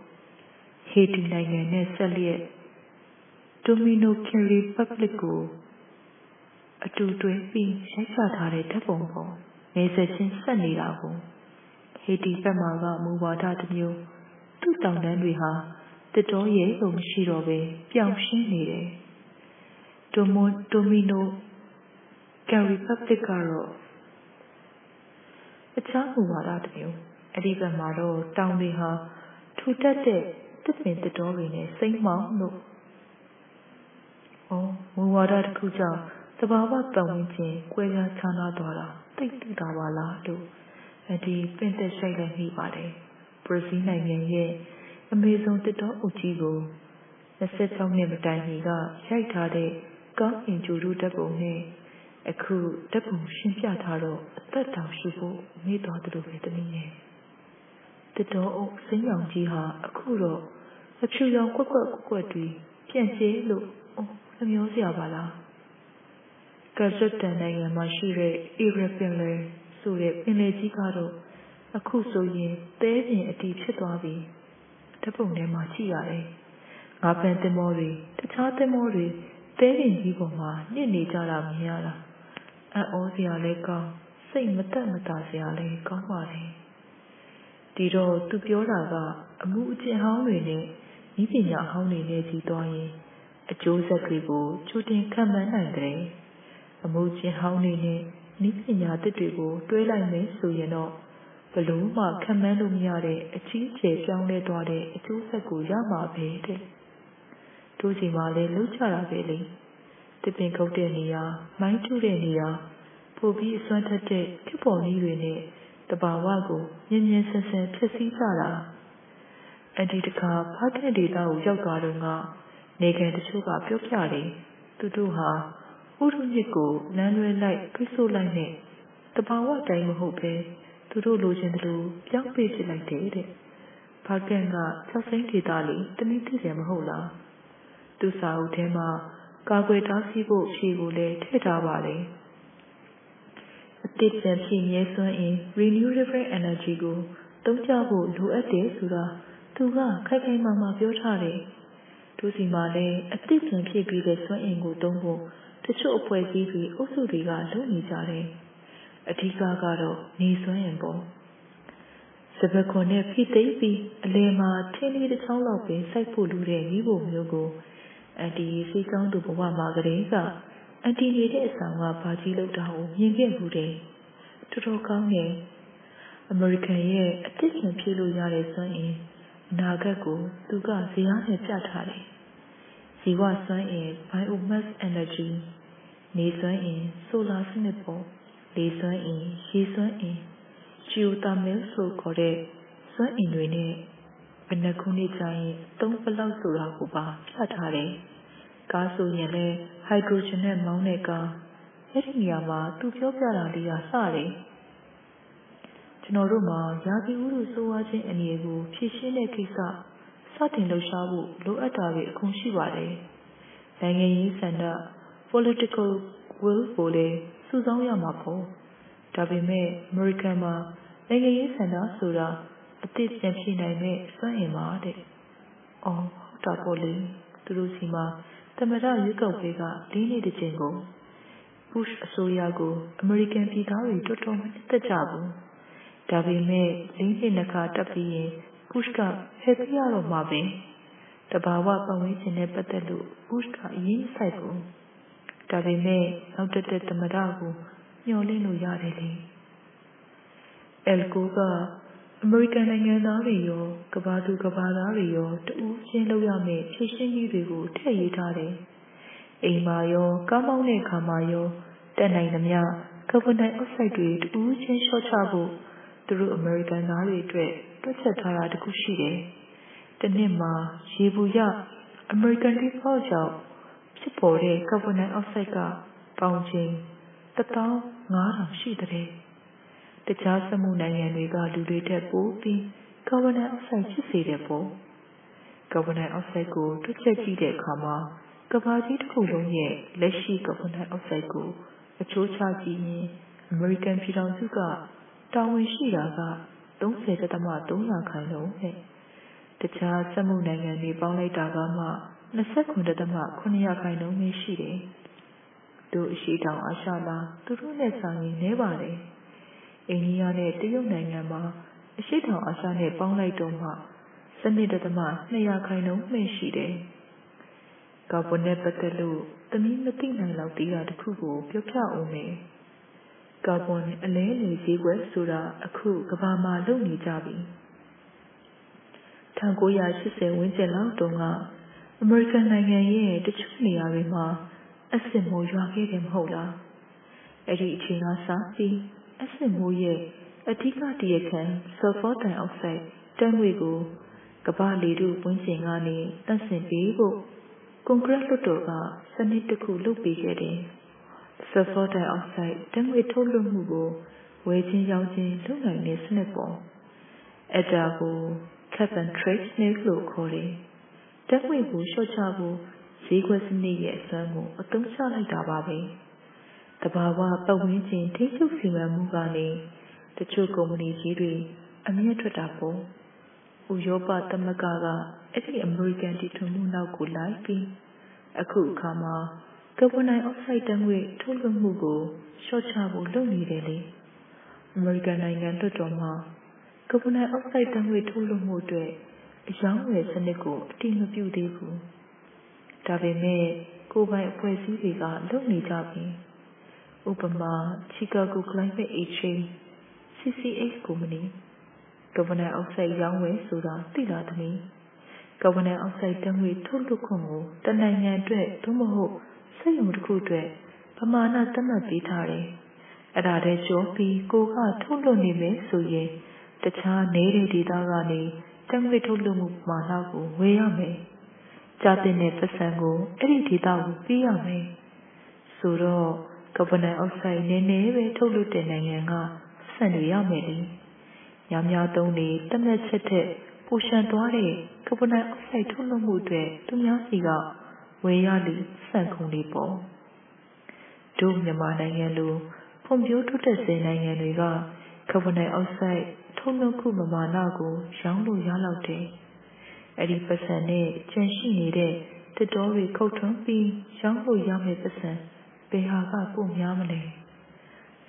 ဟေတီနိုင်ငံနဲ့ဆက်လျက်ဒိုမီနိုကင်ရီပက်ဘလစ်ကိုအတူတွဲပြီးရိုက်ချထားတဲ့ဓာတ်ပုံပေါ်နေဆက်ချင်းဆက်နေတာကိုဟေတီဘက်မှာကမူဝါဒတစ်မျိုးသူ့တောင်တန်းတွေဟာ တစ်တော်ရဲ့လို့မရှိတော့ပဲပျောင်ရှင်းနေတယ်ဒိုမိုဒိုမီနိုကယ်ရီပက်ဘလစ်ကတော့အခြားမူဝါဒတစ်မျိုးအဲ့ဒီဘက်မှာတော့တောင်တွေဟာထူတက်တဲ့တစ်ပင်တစ်တော်တွေနဲ့စိမ့်မောင်းလို့။အော်မူဝါဒတစ်ခုကြောင့်သဘာဝပတ်ဝန်းကျင်ကွဲပြားခြားနားသွားတာသိသိတာပါလားလို့အဒီပင်သက်ရှိုက်လည်းမိပါတယ်။ဘရာဇီးနိုင်ငံရဲ့ အမေဇုန်တစ်တော်အုပ်ကြီးကို26နှစ်မတိုင်မီကရိုက်ထားတဲ့ကောင်းကင်ဂျူရုဓာတ်ပုံနဲ့အခုဓာတ်ပုံရှင်းပြထားတော့အသက်တောင်ရှိဖို့မေ့သွားတယ်လို့ပဲတနည်းနဲ့တစ်တော်အုပ်စိမ်းရောင်ကြီးဟာအခုတော့အဖြူရောင်ကွက်ကွက်ကွက်ကွက်တွေပြန့်ကျဲလို့အိုးနှမျောစရာပါလားကဇတ်တန်နိုင်ငံမှာရှိတဲ့ Irregular ဆိုတဲ့ပင်လယ်ကြီးကတော့အခုဆိုရင်သဲပြင်အတီဖြစ်သွားပြီဓာ တ်ပုံထဲမှာကြည့်ရတယ်ငါးပန်းသင်္ဘောတွေတခြားသင်္ဘောတွေသဲပြင်ကြီးပေါ်မှာညစ်နေကြတာမြင်ရတာအံ့ဩစရာလည်းကောင်းစိတ်မသက်မသာစရာလည်းကောင်းပါလေဒီတော့သူပြောတာကအမှုအကျင့်ဟောင်းတွေနဲ့ဤပညာဟောင်းတွေနဲ့ကြီးသွားရင်အကျိုးဆက်တွေကိုချူတင်ခံမှန်းနိုင်တယ်အမှုကျင့်ဟောင်းတွေနဲ့ဤပညာသစ်တွေကိုတွဲလိုက်မယ်ဆိုရင်တော့ ဘလို့မှခံမှန်းလို့မရတဲ့အကြီးကျယ်ပြောင်းလဲသွားတဲ့အကျိုးဆက်ကိုရမှာပဲတဲ့တို့စီမှာလည်းလှုပ်ကြတာပဲလေတပင်ခုတ်တဲ့နေရာမိုင်းထုတဲ့နေရာပိုပြီးအစွမ်းထက်တဲ့ဖြစ်ပေါ်နည်းတွေနဲ့တဘာဝကိုမြင်မြင်ဆန်ဆန်ဖြစ်စည်းကြတာအဒီတခါဖတ်တဲ့ဒေတာကိုရောက်သွားတော့ကနေခံတချို့ကပြောပြတယ်သူတို့ဟာဥရုမြစ်ကိုလမ်းလွဲလိုက်ဖိဆို့လိုက်နဲ့တဘာဝတိုင်းမဟုတ်ပဲ သူတို့လိုချင်တယ်လို့ပြောင်းပေးဖြစ်လိုက်တယ်တဲ့ဘာကန်ကချက်စိမ့်ဒေတာလေးတနည်းသိတယ်မဟုတ်လားသူစာအုပ်ထဲမှာကာကွယ်တားဆီးဖို့ဖြေကိုလည်းထည့်ထားပါလေအတိတ်ပြန်ဖြစ်မြဲစွမ်းအင် renewable energy ကိုသုံးကြဖို့လိုအပ်တယ်ဆိုတာသူကခိုင်ခိုင်မာမာပြောထားတယ်သူစီမှာလည်းအတိတ်ပြန်ဖြစ်ပြီးတဲ့စွမ်းအင်ကိုသုံးဖို့တချို့အဖွဲ့အစည်းတွေအုပ်စုတွေကလုပ်နေကြတယ် အဓိကကတော့နေစွမ်းအင်ပေါ့စပခွန်နဲ့ဖိသိမ့်ပြီးအလယ်မှာထင်းလေးတစ်ချောင်းလောက်ပင်စိုက်ဖို့လိုတဲ့မိဖို့မျိုးကိုအန်တီစီကောင်းသူဘဝမှာကလေးကအန်တီနေတဲ့အဆောင်ကဘာကြီးလောက်တာကိုမြင်ခဲ့ဘူးတယ်တော်တော်ကောင်းတယ်အမေရိကန်ရဲ့အသစ်ပြန်ဖြည့်လို့ရတဲ့စွမ်းအင်အနာဂတ်ကိုသူကဇေယျနဲ့ပြထားတယ်ဇီဝစွမ်းအင် biomass energy နေစွမ်းအင် solar စနစ်ပေါ် လေစွမ်းအင်ရေစွမ်းအင် geothermal ဆိုခေါ်တဲ့စွမ်းအင်တွေနဲ့ဘယ်နှခုနှစ်ကြာရင်သုံးဘလောက်ဆိုတာကိုပါပြထားတယ်။ကားဆိုရင်လည်းဟိုက်ဒရိုဂျင်နဲ့မောင်းတဲ့ကားအဲ့ဒီနေရာမှာသူပြောပြတာလေးကစတယ်။ကျွန်တော်တို့မှာရာသီဥတုဆိုးဝါးခြင်းအနေကိုဖြည့်ရှင်းတဲ့ကိစ္စစတင်လှုပ်ရှားဖို့လိုအပ်တာတွေအကုန်ရှိပါတယ်။နိုင်ငံရေးဆန္ဒ political will ကိုလည်း စုဆောင်းရမှာပေါ့။ဒါပေမဲ့အမေရိကန်မှာနိုင်ငံရေးဆန္ဒဆိုတာအသစ်ပြန်ဖြေနိုင်မဲ့စွမ်းအင်ပါတဲ့။အော်ဟုတ်တာပေါ့လေသူတို့စီမှာသမရရွေးကောက်ပွဲကလေးနေ့တစ်ချိန်ကို Bush အစိုးရကိုအမေရိကန်ပြည်သားတွေတော်တော်မတက်ကြဘူး။ဒါပေမဲ့လေးနှစ်နှစ်ခါတက်ပြီးရင် Bush ကဖယ်ပြရတော့မှာပဲ။တဘာဝပတ်ဝန်းကျင်နဲ့ပတ်သက်လို့ Bush ကအရေးစိုက်ဘူး။ ဒါပေမဲ့နောက်တက်တဲ့သမရကိုညှော်လင့်လို့ရတယ်လေ။အယ်ကိုကအမေရိကန်နိုင်ငံသားတွေရောကဘာသူကဘာသားတွေရောတူးရှင်းလုပ်ရမယ့်ဖြည့်ရှင်းကြီးတွေကိုထည့်ရေးထားတယ်။အိမ်မှာရောကားမောင်းတဲ့ခါမှာရောတက်နိုင်သမျှကာဗွန်ဒိုင်အောက်ဆိုက်တွေတူးချင်းလျှော့ချဖို့သူတို့အမေရိကန်သားတွေအတွက်တွက်ချက်ထားတာတခုရှိတယ်။တစ်နှစ်မှာရေဘူးရအမေရိကန်ဒီဖောက်ကြောင့် ဖြစ်ပေါ်တဲ့ကာဗွန်ဒိုင်အောက်ဆိုက်ကပေါင်ချိန်15000ရှိတဲ့တခြားစက်မှုနိုင်ငံတွေကလူတွေထက်ပိုပြီးကာဗွန်ဒိုင်အောက်ဆိုက်ဖြစ်စေတယ်ပေါ့ကာဗွန်ဒိုင်အောက်ဆိုက်ကိုတွက်ချက်ကြည့်တဲ့အခါမှာကမ္ဘာကြီးတစ်ခုလုံးရဲ့လက်ရှိကာဗွန်ဒိုင်အောက်ဆိုက်ကိုအချိုးချကြည့်ရင်အမေရိကန်ပြည်ထောင်စုကတာဝန်ရှိတာက30.3ခိုင်နှုန်းနဲ့တခြားစက်မှုနိုင်ငံတွေပေါင်းလိုက်တာကမှ 29.9ခိုင်နှုန်းပဲရှိတယ်တို့အရှိတောင်အာရှလားသူတို့နဲ့ဆိုင်ရင်နဲပါတယ်အိန္ဒိယနဲ့တရုတ်နိုင်ငံမှာအရှိတောင်အာရှနဲ့ပေါင်းလိုက်တော့မှစနစ်တသမ200ခိုင်နှုန်းမှရှိတယ်။ကာဗွန်နဲ့ပတ်သက်လို့သမီးမသိနိုင်လောက်သေးတာတခုကိုပြောပြအောင်မယ်။ကာဗွန်အလဲနေဈေးကွက်ဆိုတာအခုကမ္ဘာမှာလုပ်နေကြပြီ။1980ဝန်းကျင်လောက်တုန်းက အမေရိကန်နိုင်ငံရဲ့တချို့နေရာတွေမှာအဆင့်မိုးရွာခဲ့တယ်မဟုတ်လား။အဲ့ဒီအချိန်ကစပြီးအဆင့်မိုးရဲ့အဓိကတရားခံဆာလ်ဖာဒိုင်အောက်ဆိုက်တန်းငွေကိုကမ္ဘာလေထုဝန်းကျင်ကနေတန့်စင်ပေးဖို့ကွန်ဂရက်လွှတ်တော်ကစနစ်တစ်ခုလုပ်ပေးခဲ့တယ်။ဆာလ်ဖာဒိုင်အောက်ဆိုက်တန်းငွေထုတ်လွှတ်မှုကိုဝယ်ချင်းရောင်းချင်းလုပ်နိုင်တဲ့စနစ်ပေါ့။အဲဒါကို cap and trade စနစ်လို့ခေါ်တယ်။ တန်းငွေကိုလျှော့ချဖို့ဈေးကွက်စနစ်ရဲ့အစွမ်းကိုအသုံးချလိုက်တာပါပဲ။တဘာဝပတ်ဝန်းကျင်ထိချုပ်စီမံမှုကနေတချို့ကုမ္ပဏီကြီးတွေအမြတ်ထွက်တာပေါ့။ဥရောပသမဂ္ဂကအဲ့ဒီအမေရိကန်တီထွင်မှုနောက်ကိုလိုက်ပြီးအခုအခါမှာကာဗွန်ဒိုင်အောက်ဆိုက်ဓာတ်ငွေ့ထုတ်လွှတ်မှုကိုလျှော့ချဖို့လုပ်နေတယ်လေ။အမေရိကန်နိုင်ငံလွှတ်တော်မှာကာဗွန်ဒိုင်အောက်ဆိုက်ဓာတ်ငွေ့ထုတ်လွှတ်မှုအတွက် အယောင်းဝယ်စနစ်ကိုအတိမပြုသေးဘူး။ဒါပေမဲ့ကိုယ်ပိုင်အဖွဲ့အစည်းတွေကလုပ်နေကြပြီ။ဥပမာ Chicago Climate Exchange CCH ကုမ္ပဏီကာဗွန်ဒိုင်အောက်ဆိုက်ရောင်းဝယ်ဆိုတာသိလားသမီးကာဗွန်ဒိုင်အောက်ဆိုက်ဓာတ်ငွေ့ထုတ်လွှတ်ခွင့်ကိုတနိုင်ငံအတွက်သို့မဟုတ်စက်ရုံတစ်ခုအတွက်ပမာဏသတ်မှတ်ပေးထားတယ်။အဲ့ဒါတည်းကျော်ပြီးကိုကထုတ်လွှတ်နေမယ်ဆိုရင်တခြားနေတဲ့ဒေသကနေဓာ တ်ငွေ့ထုတ်လွှတ်မှုပမာဏကိုဝယ်ရမယ်။ကြားတဲ့ပတ်စံကိုအဲ့ဒီဒေသကိုပေးရမယ်။ဆိုတော့ကာဗွန်ဒိုင်အောက်ဆိုက်နည်းနည်းပဲထုတ်လွှတ်တဲ့နိုင်ငံကဆန်တွေရမယ်လေ။များများသုံးနေတတ်မှတ်ချက်တဲ့ပူရှန်သွားတဲ့ကာဗွန်ဒိုင်အောက်ဆိုက်ထုတ်လွှတ်မှုအတွက်သူများစီကဝယ်ရလိစံကုန်လေးပေါ့တို့မြန်မာနိုင်ငံလိုဖွံ့ဖြိုးတိုးတက်စေနိုင်ငံတွေကကာဗွန်ဒိုင်အောက်ဆိုက် ထုတ်လွှတ်ခုပမာဏကိုရောင်းလို့ရလောက်တယ်အဲ့ဒီပတ်စံနဲ့ကျန်ရှိနေတဲ့တစ်တော်တွေခုတ်ထွန်းပြီးရောင်းလို့ရမယ့်ပတ်စံဘယ်ဟာကပိုများမလဲ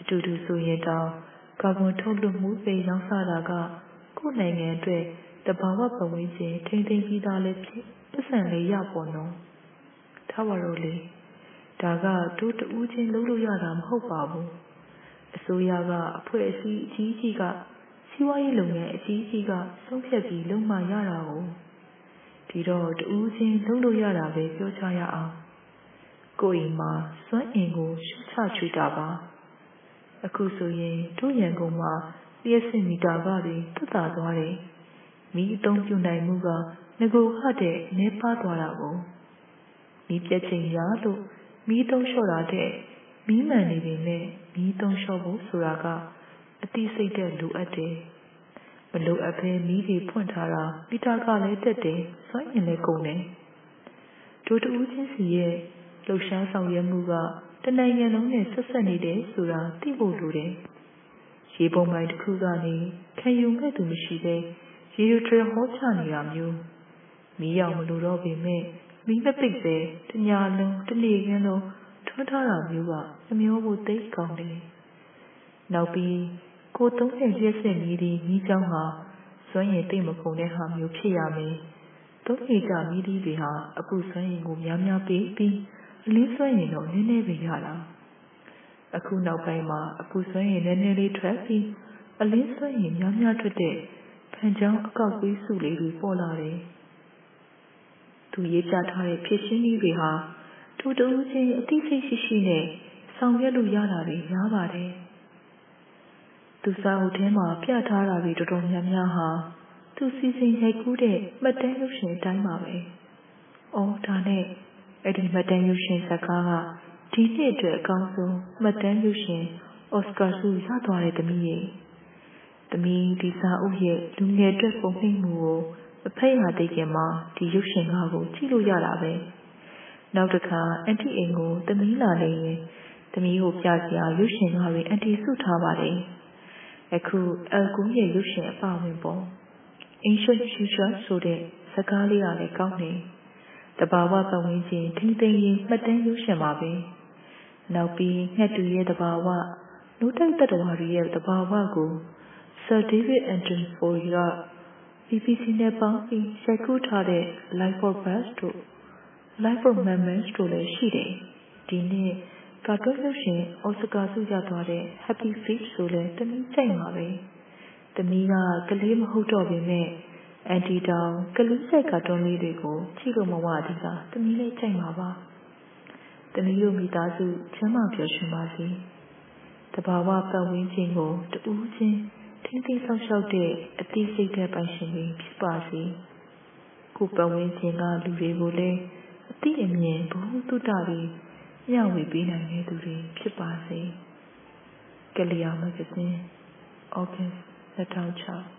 အတူတူဆိုရင်တောင်ကာဗွန်ထုတ်လွှတ်မှုပေရောင်းစားတာကကိုယ်နိုင်ငံအတွက်တဘာဝပတ်ဝန်းကျင်ထိမ့်သိမ်းပြီးသားလည်းဖြစ်ပတ်စံလေးရပေါ်နော်ထားပါတော့လေဒါကတို့တူးချင်းလုပ်လို့ရတာမဟုတ်ပါဘူးအစိုးရကအဖွဲ့အစည်းအကြီးကြီးက စီးပွားရေးလုပ်ငန်းအကြီးကြီးကဆုံးဖြတ်ပြီးလုပ်မှရတာကိုဒီတော့တူးချင်းလုပ်လို့ရတာပဲပြောချရအောင်ကိုယ်အိမ်မှာစွမ်းအင်ကိုရှုချချွေတာပါအခုဆိုရင်တို့ရန်ကုန်မှာလျှက်စစ်မီတာကတွေသက်သာသွားတယ်မိအသုံးပြုနိုင်မှုကငကိုဟတဲ့နေပါသွားတာကိုမီးပြတ်ချိန်ရလို့မီးသုံးလျှော့တာတဲ့မီးမှန်နေပေမဲ့မီးသုံးလျှော့ဖို့ဆိုတာက အတိစိတ်တဲ့လိုအပ်တယ်မလိုအပ်ဘဲမီးတွေဖွင့်ထားတာမီတာကလည်းတက်တယ်စွမ်းရင်လည်းကုန်တယ်ဒိုတူးချင်းစီရဲ့လှုပ်ရှားဆောင်ရွက်မှုကတနိုင်ငံလုံးနဲ့ဆက်ဆက်နေတယ်ဆိုတာသိဖို့လိုတယ်ရေပုံပိုင်းတစ်ခုကနေခံယူမဲ့သူမရှိသေးရေယူထရဟောချနေတာမျိုးမီးရောင်မလို့တော့ပေမဲ့မီးမပိတ်ပဲတညာလုံးတနေ့ခင်းလုံးထွန်းထားတာမျိုးကအမျိုးကိုသိကောင်းတယ်။နောက်ပြီး ကိုသုံးတဲ့ရက်စက်မီးဒီမီးကြောင်းဟာစွမ်းရည်သိမ့်မကုန်တဲ့ဟာမျိုးဖြစ်ရမယ်။သုံးနေကြမီးဒီတွေဟာအပူစွမ်းရည်ကိုများများပေးပြီးအလင်းစွမ်းရည်တော့နည်းနည်းပဲရတာ။အခုနောက်ပိုင်းမှာအပူစွမ်းရည်နည်းနည်းလေးထွက်ပြီးအလင်းစွမ်းရည်များများထွက်တဲ့ဖန်ကြောင်းအကောက်ကွေးစုလေးတွေပေါ်လာတယ်။သူရေးပြထားတဲ့ဖြစ်ချင်းကြီးတွေဟာထိုတူးချင်းအသိစိတ်ရှိရှိနဲ့ဆောင်ရွက်လို့ရတာတွေများပါတယ်။ သူစာအုပ်ထဲမှာပြထားတာတွေတော်တော်များများဟာသူစီစဉ်ရိုက်ကူးတဲ့မှတ်တမ်းရုပ်ရှင်အတိုင်းပါပဲ။အော်ဒါနဲ့အဲ့ဒီမှတ်တမ်းရုပ်ရှင်ဇာတ်ကားကဒီနှစ်အတွက်အကောင်းဆုံးမှတ်တမ်းရုပ်ရှင်အော်စကာဆုရသွားတဲ့သမီးရဲ့သမီးဒီစာအုပ်ရဲ့လူငယ်အတွက်ပုံနှိပ်မှုကိုမဖက်ရသေးခင်မှာဒီရုပ်ရှင်ကားကိုကြည့်လို့ရတာပဲနောက်တစ်ခါအန်တီအိမ်ကိုသမီးလာနေရင်သမီးကိုပြစရာရုပ်ရှင်ကားတွေအန်တီစုထားပါတယ် အခုအကူရဲ့ရုပ်ရှင်အပဝင်ပေါ့အင်းရွှေရွှေရွှေဆိုတဲ့စကားလေးကလည်းကောင်းနေတဘာဝပတ်ဝန်းကျင်ထိမ့်သိမ်းရင်မှတ်တမ်းရုပ်ရှင်ပါပဲနောက်ပြီးငှက်တူရဲ့တဘာဝလူတိုက်တတဝါတွေရဲ့တဘာဝကို Sir David Anton Foy က BBC နဲ့ပေါင်းပြီးရိုက်ကူးထားတဲ့ Life for Birds တို့ Life for Mammals တို့လည်းရှိတယ်။ဒီနေ့ ကာတွန်းရုပ်ရှင်အော်စကာဆုရသွားတဲ့ Happy Feet ဆိုလည်းတမီးကြိုက်မှာပဲ။တမီးကကလေးမဟုတ်တော့ပေမဲ့အန်တီတောင်ကလေးစိတ်ကာတွန်းလေးတွေကိုကြည့်လို့မဝသည်ကတမီးလည်းကြိုက်မှာပါ။တမီးတို့မိသားစုချမ်းသာပျော်ရွှင်ပါစေ။တဘာဝပတ်ဝန်းကျင်ကိုတူးချင်းထိမ့်သိမ်းဆောက်ရှောက်တဲ့အသိစိတ်တဲ့ပိုင်ရှင်တွေဖြစ်ပါစေကိုပတ်ဝန်းကျင်ကလူတွေကိုလည်းအသိအမြင်ဘုဟုတုတတွေ မျှဝေပေးနိုင်တဲ့သူတွေဖြစ်ပါစေကလျာမဂ္ဂဇင်းဩဂတ်2006